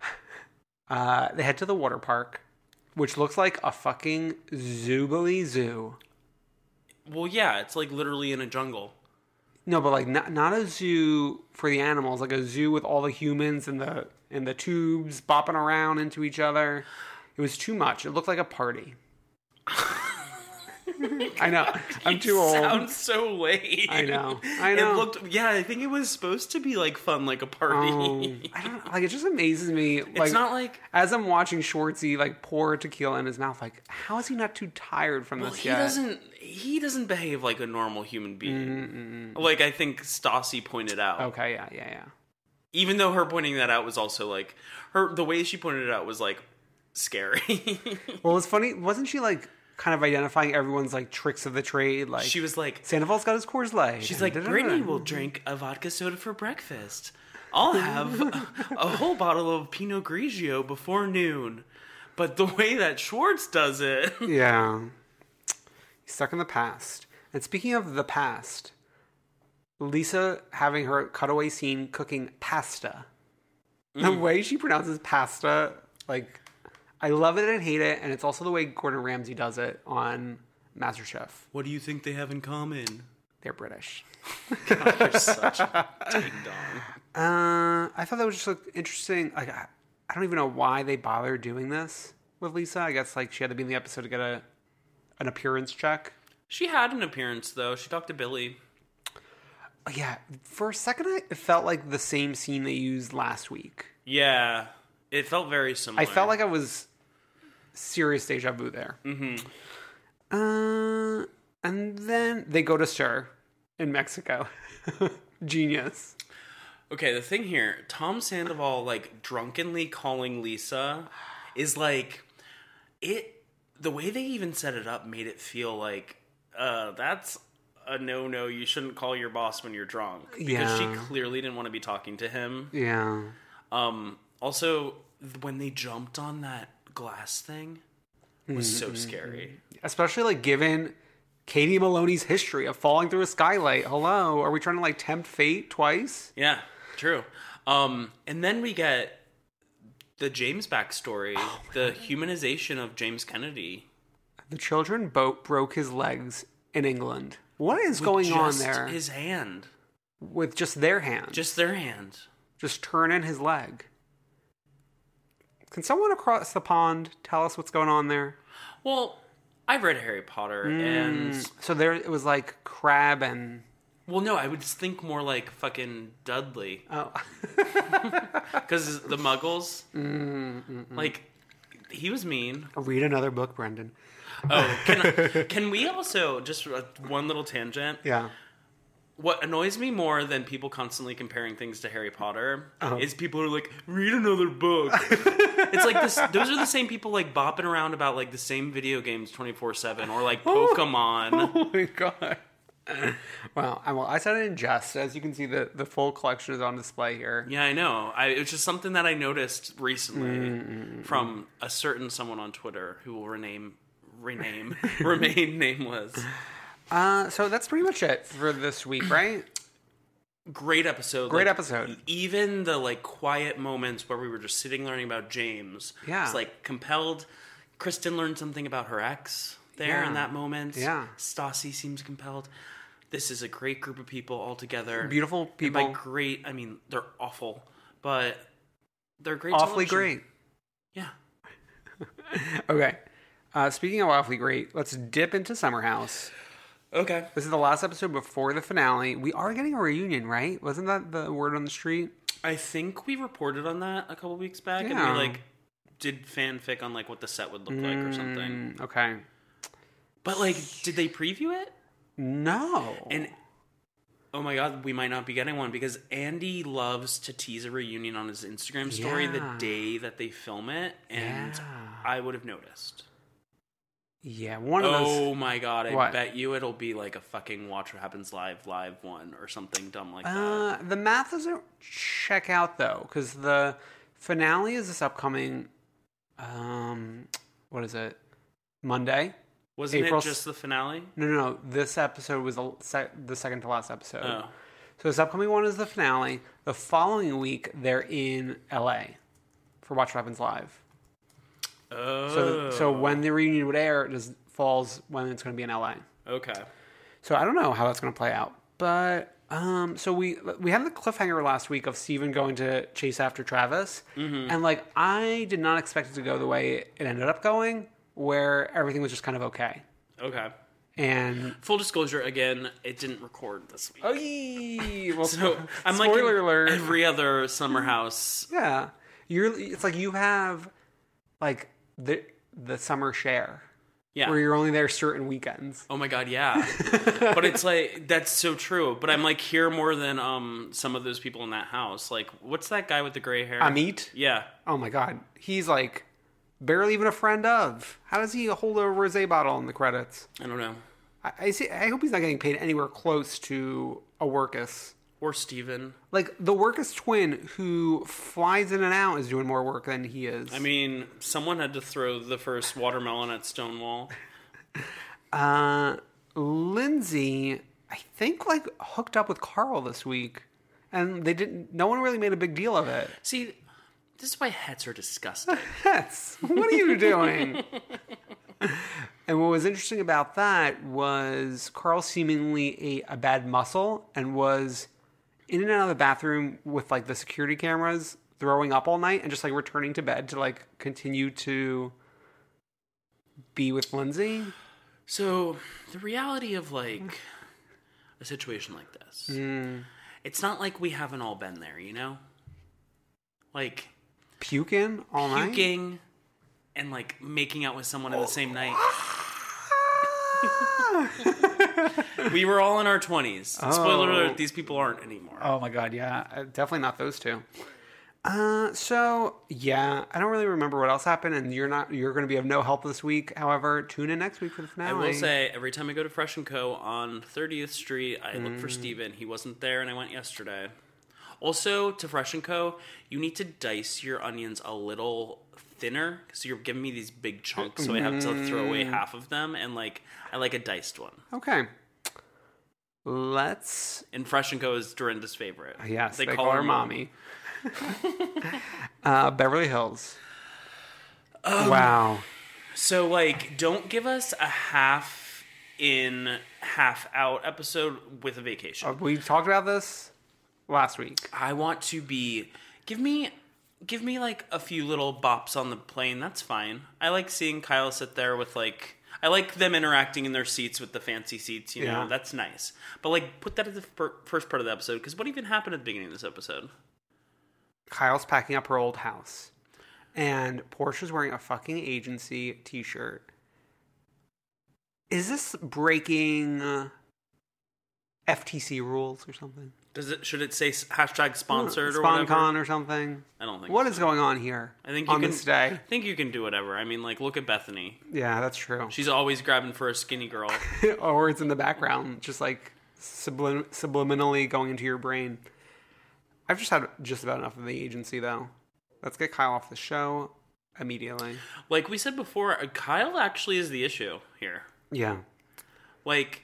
(sighs) Uh, they head to the water park, which looks like a fucking zoobly zoo. Well, yeah, it's like literally in a jungle. No, but like not not a zoo for the animals, like a zoo with all the humans and the and the tubes bopping around into each other. It was too much. It looked like a party. (laughs) (laughs) I know. I'm too old. Sounds so lame. I know. I know. It looked. Yeah, I think it was supposed to be like fun, like a party. Um, (laughs) I don't like. It just amazes me. Like, it's not like- as I'm watching Schwartzy like pour tequila in his mouth. Like, how is he not too tired from well, this he yet? doesn't. He doesn't behave like a normal human being. Like I think Stassi pointed out. Okay, yeah, yeah, yeah. Even though her pointing that out was also like her. The way she pointed it out was like scary. (laughs) Well, it's funny. Wasn't she like kind of identifying everyone's like tricks of the trade? Like she was like, Sandoval's got his Coors Light. She's like. Brittany will drink a vodka soda for breakfast. I'll have a, (laughs) a whole bottle of Pinot Grigio before noon. But the way that Schwartz does it, (laughs) Yeah. He's stuck in the past. And speaking of the past, Lisa having her cutaway scene cooking pasta. The mm. way she pronounces pasta, like, I love it and hate it. And it's also the way Gordon Ramsay does it on MasterChef. what do you think they have in common? They're British. (laughs) You're such a ding dong. Uh, I thought that was just like, interesting. Like, I, I don't even know why they bother doing this with Lisa. I guess like she had to be in the episode to get a an appearance check. She had an appearance though. She talked to Billy. Yeah, for a second, I- it felt like the same scene they used last week. Yeah, it felt very similar. I felt like I was serious deja vu there. Mm-hmm. Uh, and then they go to Sir in Mexico. (laughs) Genius. Okay, the thing here, Tom Sandoval like drunkenly calling Lisa is like it the way they even set it up made it feel like uh that's a no no you shouldn't call your boss when you're drunk because Yeah. she clearly didn't want to be talking to him. Yeah. Um also when they jumped on that glass thing was mm-hmm, so mm-hmm, scary. Mm-hmm. Especially like given Katie Maloney's history of falling through a skylight. Hello, are we trying to like tempt fate twice? Yeah, true. Um and then we get the James backstory, Oh, the humanization of James Kennedy. The children boat broke his legs in England. What is going on there His hand. with just their hand. Just their hand. just turn in his leg. Can someone across the pond tell us what's going on there? Well, I've read Harry Potter, mm. and So there it was like Crabbe and well, no, I would think more like fucking Dudley, oh (laughs) because the Muggles, mm, mm, like he was mean. read another book, Brendan. Oh, can (laughs) can we also just uh, one little tangent? Yeah. What annoys me more than people constantly comparing things to Harry Potter Uh-huh. is people are like, read another book. it's like this. Those are the same people like bopping around about like the same video games twenty four seven or like (laughs) Pokemon. (laughs) Oh my god. Well, I, well, I said it in jest. As you can see, the, the full collection is on display here. Yeah, I know. I, it's just something that I noticed recently Mm-hmm. from a certain someone on Twitter who will rename, rename, (laughs) remain nameless. Uh, so that's pretty much it for this week, right? Great episode. Great like, episode. Even the like quiet moments where we were just sitting learning about James. Yeah. It's like compelled. Kristen learned something about her ex there Yeah. in that moment. Yeah. Stassi seems compelled. This is a great group of people all together. Beautiful And people. by great, I mean they're awful, but they're great. Awfully television. great. Yeah. (laughs) Okay. Uh, speaking of awfully great, let's dip into Summer House. Okay. This is the last episode before the finale. We are getting a reunion, right? Wasn't that the word on the street? I think we reported on that a couple weeks back, and Yeah. we like did fanfic on like what the set would look like or something. Mm, okay. But like, did they preview it? No. And oh my god, we might not be getting one because Andy loves to tease a reunion on his Instagram story Yeah. the day that they film it, and Yeah. I would have noticed. Yeah, one of those. Oh my god, I What? bet you it'll be like a fucking Watch What Happens Live live one or something dumb like that. Uh, the math doesn't check out though, because the finale is this upcoming. Um, what is it? Monday. Wasn't April it just the finale? No, no, no. This episode was the, sec- the second to last episode. Oh. So this upcoming one is the finale. The following week, they're in LA for Watch What Happens Live. Oh. So, so when the reunion would air, it just falls when it's going to be in LA. okay. So I don't know how that's going to play out. But um, so we we had the cliffhanger last week of Steven going to chase after Travis, and like I did not expect it to go the way it ended up going, where everything was just kind of okay. Okay. And Full disclosure, again, it didn't record this week. oh, well, (laughs) So I'm like alert. every other summer house. yeah, you're. It's like you have like the the summer share, Yeah. where you're only there certain weekends. Oh my god, yeah. (laughs) but it's like that's so true. But I'm like here more than um some of those people in that house. Like, what's that guy with the gray hair? Amit. Yeah. Oh my god, he's like barely even a friend of. How does he hold a rosé bottle in the credits? I don't know. I, I see. I hope he's not getting paid anywhere close to a Workus. Or Steven. Like the Workus twin, who flies in and out, is doing more work than he is. I mean, someone had to throw the first watermelon at Stonewall. (laughs) uh, Lindsay, I think like hooked up with Carl this week, and they didn't. No one really made a big deal of it. See, this is why hets are disgusting. (laughs) Yes. What are you doing? (laughs) and what was interesting about that was Carl seemingly ate a bad mussel and was in and out of the bathroom with like the security cameras throwing up all night and just like returning to bed to like continue to be with Lindsay. So the reality of like a situation like this, Hmm. it's not like we haven't all been there, you know. Like Puking all night. puking and like making out with someone in the same night. (laughs) (laughs) we were all in our twenties. Spoiler Oh. alert: these people aren't anymore. Oh my god, yeah, uh, definitely not those two. Uh, so yeah, I don't really remember what else happened, and you're not you're going to be of no help this week. However, tune in next week for the I will say, every time I go to Fresh and Co. on 30th Street, I look Mm. for Steven. He wasn't there, and I went yesterday. Also, to Fresh and Co., you need to dice your onions a little thinner because you're giving me these big chunks, so I have to throw away Mm. half of them, and like I like a diced one. Okay. Let's. And Fresh and Co. is Dorinda's favorite. Yes, they, call, her mommy. uh, Beverly Hills. Um, wow. So like, don't give us a half in, half out episode with a vacation. Uh, we talked about this last week. I want to be give me give me like a few little bops on the plane. That's fine. I like seeing Kyle sit there with like I like them interacting in their seats with the fancy seats. You know, Yeah. that's nice. But like, put that at the fir- first part of the episode because what even happened at the beginning of this episode? Kyle's packing up her old house, and Portia's wearing a fucking agency T-shirt. Is this breaking uh, FTC rules or something? Does it? Should it say hashtag sponsored or whatever? SponCon or something? I don't think What so. is going on here? I think you on can. this day. I think you can do whatever. I mean, like, look at Bethenny. Yeah, that's true. She's always grabbing for a Skinnygirl. (laughs) or it's in the background, just like sublim- subliminally going into your brain. I've just had just about enough of the agency, though. Let's get Kyle off the show immediately. like we said before, uh, Kyle actually is the issue here. Yeah. Like,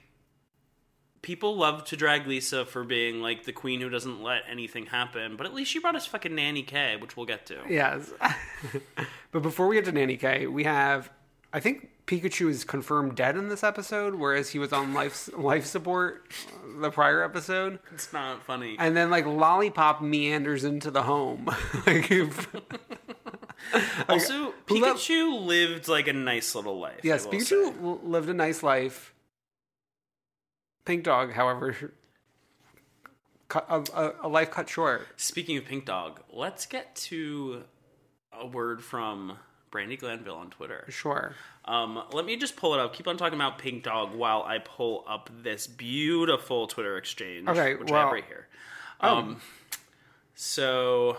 people love to drag Lisa for being like the queen who doesn't let anything happen, but at least she brought us fucking Nanny K, which we'll get to. Yes. (laughs) but before we get to Nanny K, we have, I think Pikachu is confirmed dead in this episode, whereas he was on (laughs) life life support the prior episode. It's not funny. And then like Lollipop meanders into the home. (laughs) like, also, Pikachu lived like a nice little life. Yes, Pikachu say. lived a nice life. Pink Dog, however, (laughs) cut, a, a, life cut short. Speaking of Pink Dog, let's get to a word from Brandi Glanville on Twitter. Sure. Um, let me just pull it up. Keep on talking about Pink Dog while I pull up this beautiful Twitter exchange, Okay, which I have right here. Um, so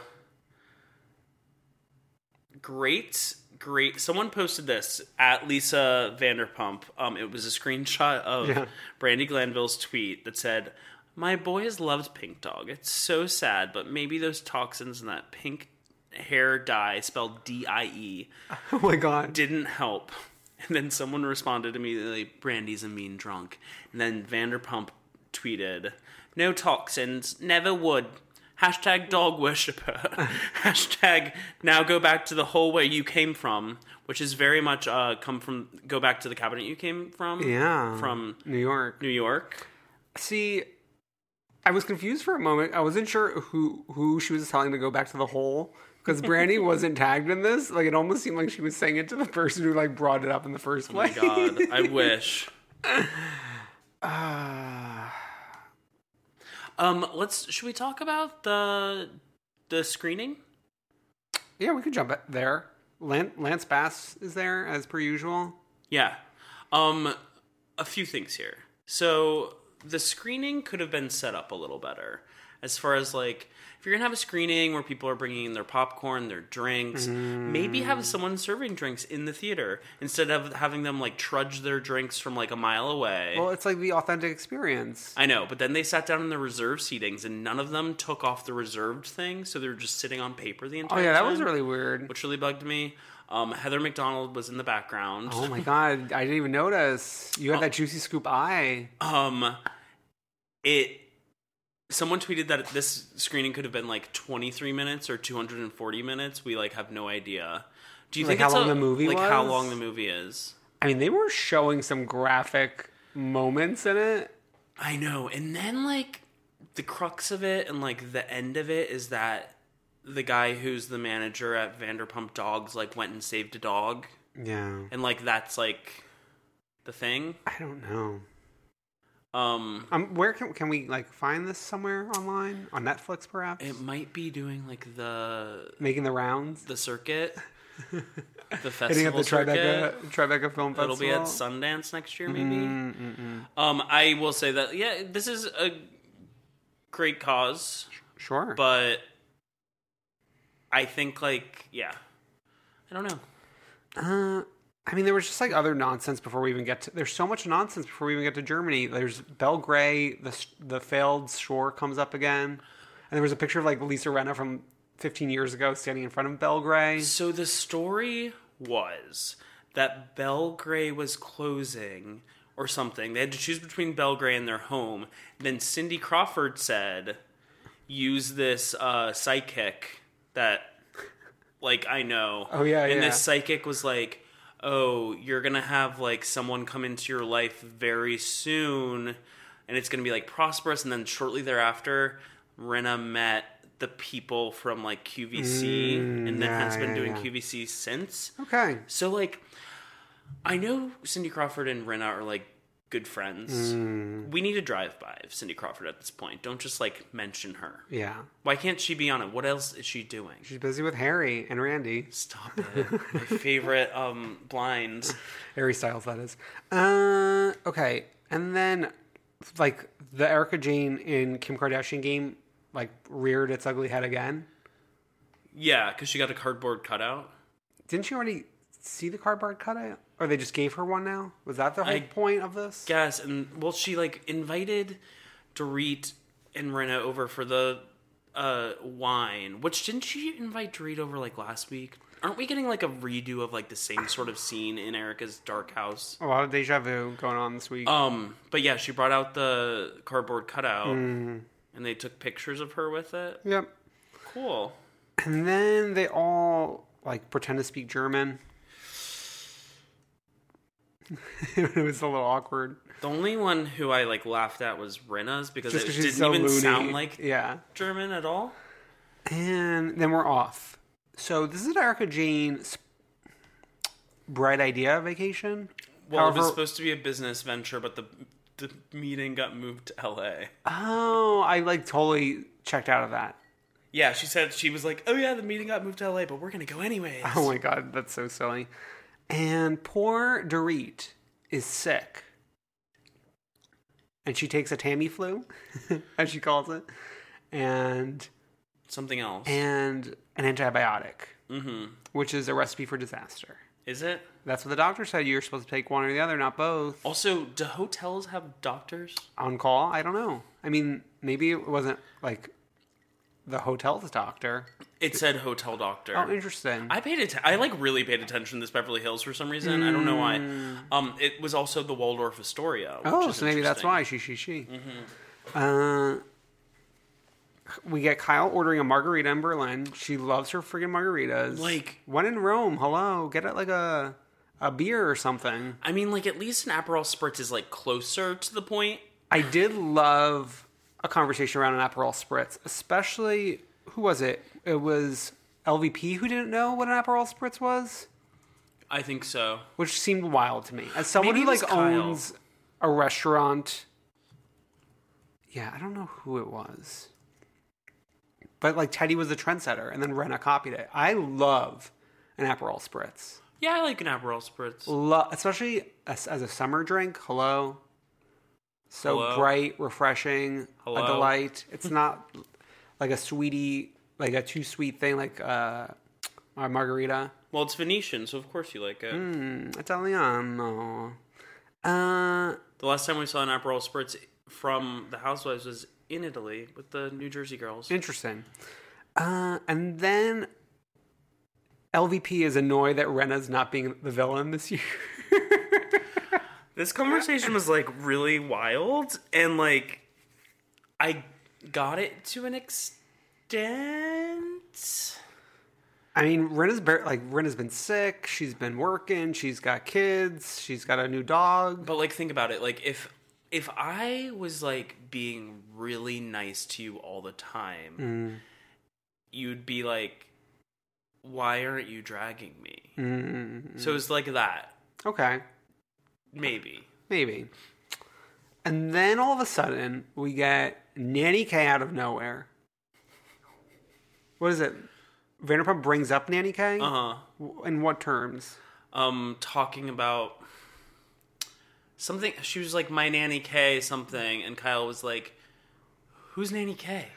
great, great. Someone posted this at Lisa Vanderpump. Um, it was a screenshot of Yeah. Brandi Glanville's tweet that said, "My boy has loved Pink Dog. It's so sad, but maybe those toxins in that pink hair dye, spelled D-I-E, (laughs) Oh my god. didn't help." And then someone responded immediately, "Brandi's a mean drunk." And then Vanderpump tweeted, "No toxins, never would." Hashtag dog worshipper. (laughs) Hashtag now go back to the hole where you came from, which is very much uh, come from go back to the cabinet you came from. Yeah. From New York. New York. See, I was confused for a moment. I wasn't sure who who she was telling to go back to the hole because Brandi (laughs) wasn't tagged in this. Like it almost seemed like she was saying it to the person who like brought it up in the first Oh my god, I wish. (laughs) Um, let's should we talk about the the screening? yeah, we could jump it there. Lance, Lance Bass is there as per usual. Yeah. Um a few things here. So the screening could have been set up a little better as far as like if you're going to have a screening where people are bringing in their popcorn, their drinks, maybe have someone serving drinks in the theater instead of having them like trudge their drinks from like a mile away. Well, it's like the authentic experience. I know, but then they sat down in the reserved seatings and none of them took off the reserved thing, so they were just sitting on paper the Oh entire time. Oh yeah, that was really weird. which really bugged me. Um, Heather McDonald was in the background. Oh my (laughs) god, I didn't even notice. You had that juicy scoop eye. Um, it. Someone tweeted that this screening could have been like 23 minutes or 240 minutes. We like have no idea. Do you Like think how long a- the movie Like how long the movie is? I mean, they were showing some graphic moments in it. I know. And then like the crux of it and like the end of it is that the guy who's the manager at Vanderpump Dogs like went and saved a dog, Yeah, and like that's like the thing. I don't know. Um, Um, where can can we like find this somewhere online on Netflix, perhaps? it might be doing like the Making the rounds, the circuit, (laughs) the festival hitting up the circuit. Tribeca Tribeca Film Festival. It'll be at Sundance next year, maybe. Mm, Um, I will say that yeah, this is a great cause, Sure, but I think like yeah, I don't know. Uh, I mean, there was just like other nonsense before we even get to. There's so much nonsense before we even get to Germany. There's Belle Gray, the the failed shore comes up again, and there was a picture of like Lisa Rinna from 15 years ago standing in front of Belle Gray. So the story was that Belle Gray was closing or something. They had to choose between Belle Gray and their home. Then Cindy Crawford said, "Use this uh, psychic that, like, I know." Oh, yeah, And yeah. this psychic was like, "Oh, you're gonna have like someone come into your life very soon, and it's gonna be like prosperous." And then shortly thereafter, Rinna met the people from like QVC, and then Mm, yeah, has been yeah, doing yeah. QVC since. Okay, So like I know Cindy Crawford and Rinna are like good friends. Mm. We need a drive by of Cindy Crawford at this point. Don't just like mention her. Yeah. Why can't she be on it? What else is she doing? She's busy with Harry and Rande. Stop it. My (laughs) favorite um blinds. Harry Styles, that is. Uh, okay. And then, like, the Erika Jayne in Kim Kardashian game, like, reared its ugly head again. Yeah, because she got a cardboard cutout. Didn't she already see the cardboard cutout? Or they just gave her one now? Was that the whole I point of this? Yes, and well, she like invited Dorit and Rinna over for the uh wine. Which didn't she invite Dorit over like last week? Aren't we getting like a redo of like the same sort of scene in Erika's dark house? A lot of deja vu going on this week. Um, but yeah, she brought out the cardboard cutout, Mm. and they took pictures of her with it. yep. Cool. And then they all, like, pretend to speak German. (laughs) it was a little awkward. The only one who I like laughed at was Rinna's because Just it didn't so even loony. sound like Yeah. German at all. And then we're off. So this is Erika Jayne's bright idea vacation. Well, it was supposed to be a business venture, but the the meeting got moved to L.A. Oh, I like totally checked out of that. Yeah, she said she was like, "Oh yeah, the meeting got moved to LA, but we're gonna go anyways." Oh my god, that's so silly. And poor Dorit is sick. And she takes a Tamiflu, (laughs) as she calls it, and Something else. and an antibiotic, mm-hmm. which is a recipe for disaster. Is it? That's what the doctor said. You're supposed to take one or the other, not both. Also, do hotels have doctors? On call? I don't know. I mean, maybe it wasn't like the hotel's doctor. It said hotel doctor. Oh, interesting. I paid atten- I like really paid attention to this Beverly Hills for some reason. I don't know why. Um, it was also the Waldorf Astoria. Mm. Oh, so maybe that's why she she she. Uh, we get Kyle ordering a margarita in Berlin. She loves her friggin' margaritas. Like- one in Rome, hello, get it like a a beer or something. I mean, like at least an Aperol Spritz is like closer to the point. I did love a conversation around an Aperol Spritz, especially who was it? It was LVP who didn't know what an Aperol Spritz was, I think so. which seemed wild to me. As someone Maybe who it was like Kyle. owns a restaurant, yeah, I don't know who it was, but like Teddi was the trendsetter, and then Rinna copied it. I love an Aperol Spritz, Yeah, I like an Aperol Spritz. Lo- especially as, as a summer drink. Hello. So Hello. bright, refreshing, a delight. It's (laughs) not like a sweetie, like a too sweet thing, like uh, a margarita. Well, it's Venetian, so of course you like it. Mm, Italiano. Uh, The last time we saw an Aperol Spritz from the Housewives was in Italy with the New Jersey girls. interesting. Uh, and then LVP is annoyed that Rinna's not being the villain this year. (laughs) This conversation was like really wild, and like I got it to an extent. I mean, Rinna's bar- like Rinna's been sick. She's been working. She's got kids. She's got a new dog. But like think about it, like if if I was like being really nice to you all the time, you'd be like, "Why aren't you dragging me?" Mm, So it's like that, okay, maybe. maybe. And then all of a sudden, we get Nanny K out of nowhere. What is it? Vanderpump brings up Nanny K. Uh huh. In what terms? um talking about something she was like my nanny K something and Kyle was like who's nanny K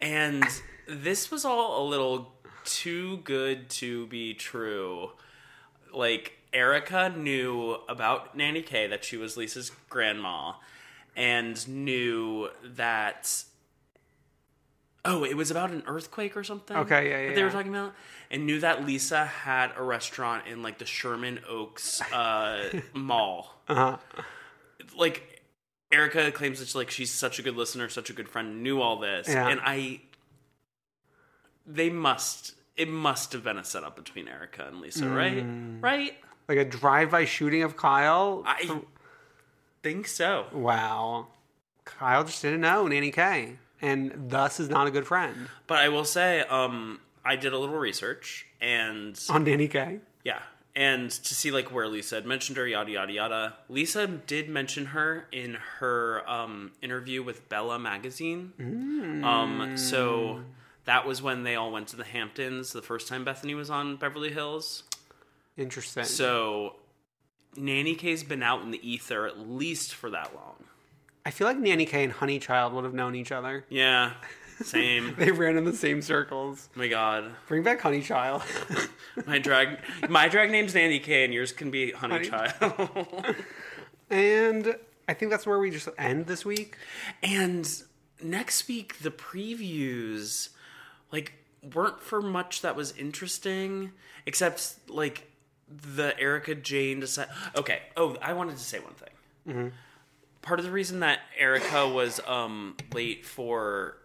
and this was all a little too good to be true like Erika knew about nanny K that she was Lisa's grandma and knew that Oh, it was about an earthquake or something. Okay, yeah, yeah, That they were talking about, and knew that Lisa had a restaurant in like the Sherman Oaks uh, (laughs) Mall. Uh-huh. Like Erika claims that like she's such a good listener, such a good friend, knew all this, Yeah. and I. They must. It must have been a setup between Erika and Lisa, right? Mm. Right. Like a drive-by shooting of Kyle. I think so. Wow. Kyle just didn't know Nanny K, and thus is not a good friend But I will say, um, I did a little research, and on Nanny K. Yeah. and to see like where Lisa had mentioned her, yada yada yada. Lisa did mention her in her um, interview with Bella magazine. Um, so that was when they all went to the Hamptons the first time Bethenny was on Beverly Hills. Interesting. So Nanny K's been out in the ether at least for that long. I feel like Nanny K and Honey Child would have known each other. Yeah, (laughs) same. They ran in the same circles. oh my God, Bring back Honey Child. (laughs) my drag, my drag name's Nanny K, and yours can be Honey, Honey- Child. and I think that's where we just end this week. and next week, the previews, like, weren't for much that was interesting, except like the Erika Jayne decide. Okay. Oh, I wanted to say one thing. Part of the reason that Erika was um late for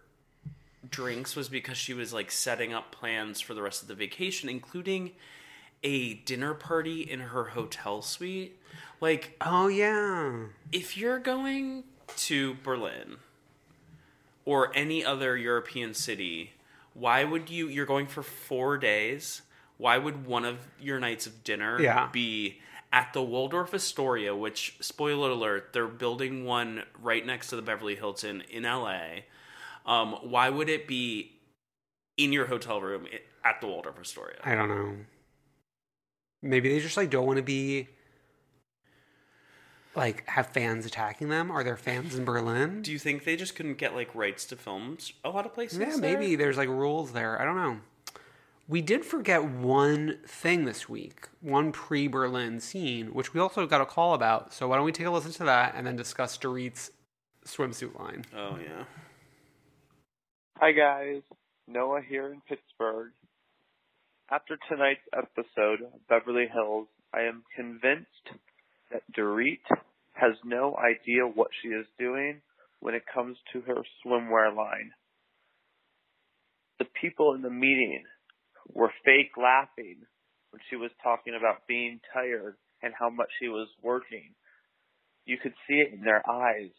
drinks was because she was like setting up plans for the rest of the vacation, including a dinner party in her hotel suite. Like, Oh yeah. if you're going to Berlin or any other European city, why would you? You're going for four days. Why would one of your nights of dinner Yeah. be at the Waldorf Astoria? Which, spoiler alert, they're building one right next to the Beverly Hilton in LA. Um, why would it be in your hotel room at the Waldorf Astoria? I don't know. Maybe they just like don't want to be like have fans attacking them. Are there fans in Berlin? Do you think they just couldn't get like rights to films a lot of places? yeah, there? maybe there's like rules there. I don't know. We did forget one thing this week, one pre-Berlin scene, which we also got a call about. So why don't we take a listen to that and then discuss Dorit's swimsuit line? Oh yeah. Hi guys, Noah here in Pittsburgh. After tonight's episode of Beverly Hills, I am convinced that Dorit has no idea what she is doing when it comes to her swimwear line. The people in the meeting were fake laughing when she was talking about being tired and how much she was working. You could see it in their eyes,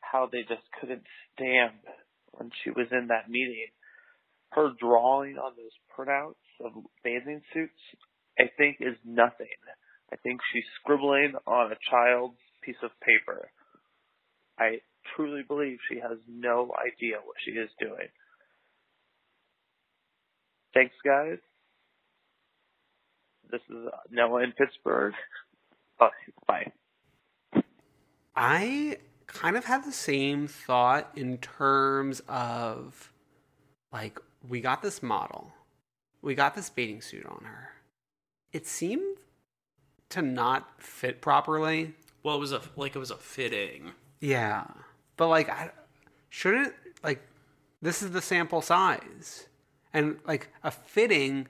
how they just couldn't stand when she was in that meeting. Her drawing on those printouts of bathing suits, I think, is nothing. I think she's scribbling on a child's piece of paper. I truly believe she has no idea what she is doing. Thanks, guys. This is uh, Noah in Pittsburgh. (laughs) Bye. Bye. I kind of had the same thought in terms of like we got this model. We got this bathing suit on her. It seemed to not fit properly. Well, it was a like it was a fitting. Yeah. But like I shouldn't like this is the sample size. And like a fitting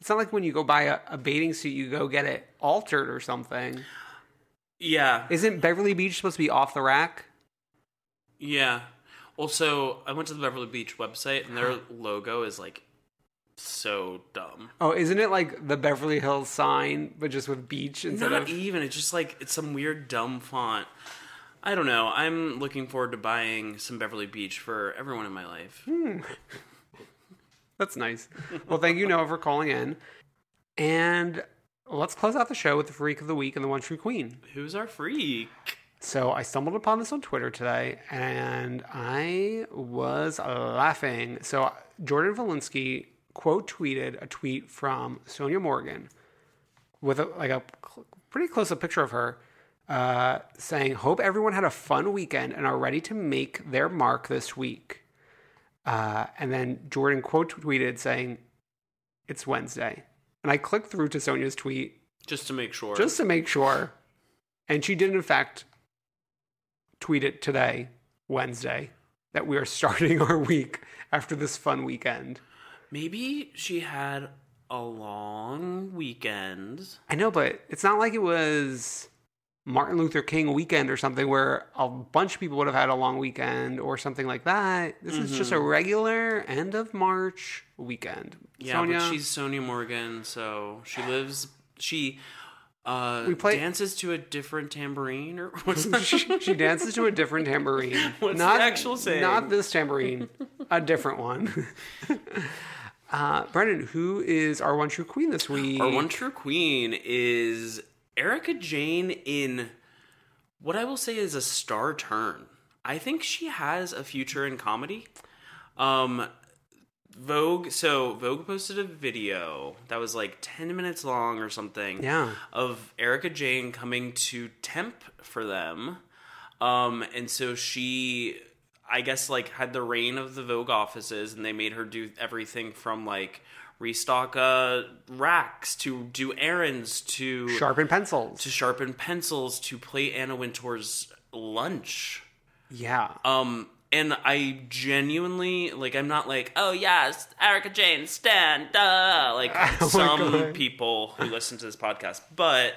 it's not like when you go buy a, a bathing suit you go get it altered or something. Yeah, Isn't Beverly Beach supposed to be off the rack? yeah. Also, I went to the Beverly Beach website and their (sighs) logo is like so dumb. Oh, isn't it like the Beverly Hills sign, but just with beach instead Not of? even. It's just like it's some weird dumb font. I don't know. I'm looking forward to buying some Beverly Beach for everyone in my life. Hmm. (laughs) That's nice. Well, thank you, Noah, for calling in. And let's close out the show with the freak of the week and the one true queen. Who's our freak? So I stumbled upon this on Twitter today, and I was laughing. So Jordan Valinsky quote tweeted a tweet from Sonja Morgan with a, like a cl- pretty close up picture of her, uh, saying, "Hope everyone had a fun weekend and are ready to make their mark this week." Uh, and then Jordan quote tweeted saying, "It's Wednesday," and I clicked through to Sonja's tweet Just to make sure. just to make sure. And she did, in fact, tweet it today, Wednesday, that we are (laughs) starting our week after this fun weekend. Maybe she had a long weekend. I know, but it's not like it was Martin Luther King weekend or something where a bunch of people would have had a long weekend or something like that. This is just a regular end of March weekend. Yeah, Sonja, but she's Sonja Morgan, so she lives. She uh, We play- dances to a different tambourine, or (laughs) what's that? she, she dances to a different tambourine. (laughs) What's the not, actual saying? Not this tambourine, a different one. (laughs) Uh, Brendan, who is our one true queen this week? Our one true queen is Erika Jayne in what I will say is a star turn. I think she has a future in comedy. Um, Vogue, so Vogue posted a video that was like 10 minutes long or something Yeah. of Erika Jayne coming to temp for them. Um, and so she, I guess, like had the reign of the Vogue offices, and they made her do everything from like restock uh, racks to do errands to Sharpen pencils. to sharpen pencils to play Anna Wintour's lunch. yeah. Um, and I genuinely like. I'm not like, oh yes, Erika Jayne, stand, duh, like (laughs) Oh some people who listen to this podcast. But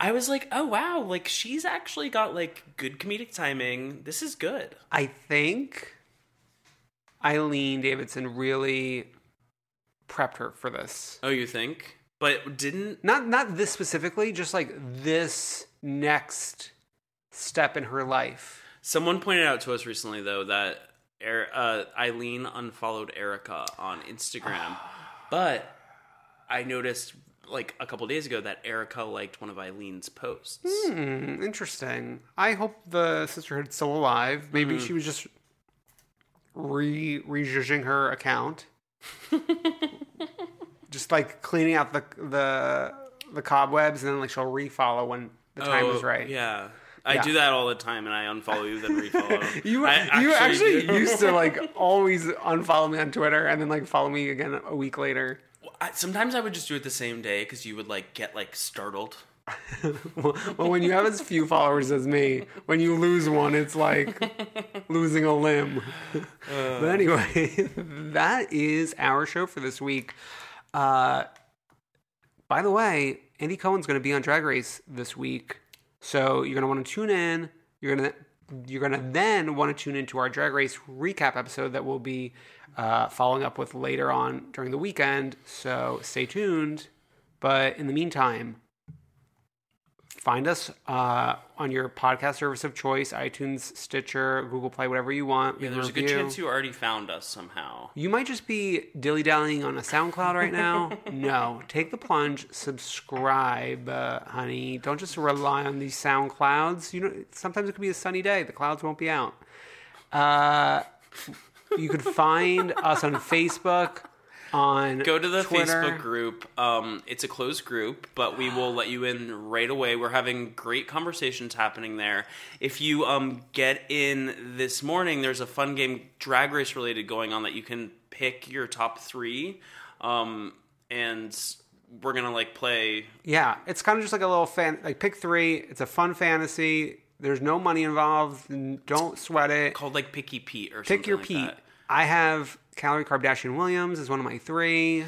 I was like, oh wow, like she's actually got like good comedic timing. This is good. I think Eileen Davidson really prepped her for this. Oh, you think? But didn't Not not this specifically, just like this next step in her life. someone pointed out to us recently though that Er- uh, Eileen unfollowed Erika on Instagram, (gasps) but I noticed like a couple days ago that Erika liked one of Eileen's posts. Hmm, interesting. I hope the sisterhood's still alive. Maybe Mm-hmm. she was just re rejudging her account. (laughs) just like cleaning out the the the cobwebs and then like she'll refollow when the time is Oh, right. Yeah. I Yeah. do that all the time, and I unfollow you, then refollow. (laughs) You I you actually used to like (laughs) always unfollow me on Twitter and then like follow me again a week later. I, sometimes I would just do it the same day because you would like get like startled. Well, when you have as few followers as me, when you lose one, it's like losing a limb. but anyway, that is our show for this week. Uh, by the way, Andy Cohen's going to be on Drag Race this week, so you're going to want to tune in. You're going to you're going to then want to tune into our Drag Race recap episode that we'll be uh, following up with later on during the weekend. So stay tuned. But in the meantime, find us uh, on your podcast service of choice iTunes, Stitcher, Google Play, whatever you want. Yeah, there's a good chance you already found us somehow. You might just be dilly dallying on a SoundCloud right now. (laughs) no, take the plunge, subscribe, uh, honey. Don't just rely on these SoundClouds. You know, sometimes it could be a sunny day. The clouds won't be out. Uh, you could find us on Facebook. On Go to the Twitter. Facebook group. Um, it's a closed group, but we will let you in right away. We're having great conversations happening there. If you um, get in this morning, there's a fun game, drag race related, going on that you can pick your top three, um, and we're gonna like play. Yeah, it's kind of just like a little fan, like pick three. It's a fun fantasy. There's no money involved. Don't sweat it. Called like Picky Pete or Pick something your like Pete. that. I have Calorie Kardashian Williams as one of my three.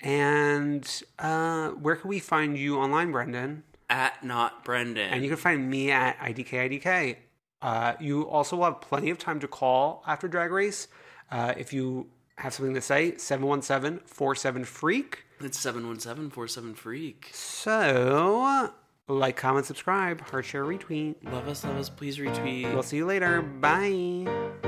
And uh, where can we find you online, Brendan? At not Brendan. And you can find me at IDKIDK. Uh, you also will have plenty of time to call after Drag Race. Uh, if you have something to say, 717 47 Freak. It's 717 Freak. So, like, comment, subscribe, heart, share, retweet. Love us, love us, please retweet. We'll see you later. Bye.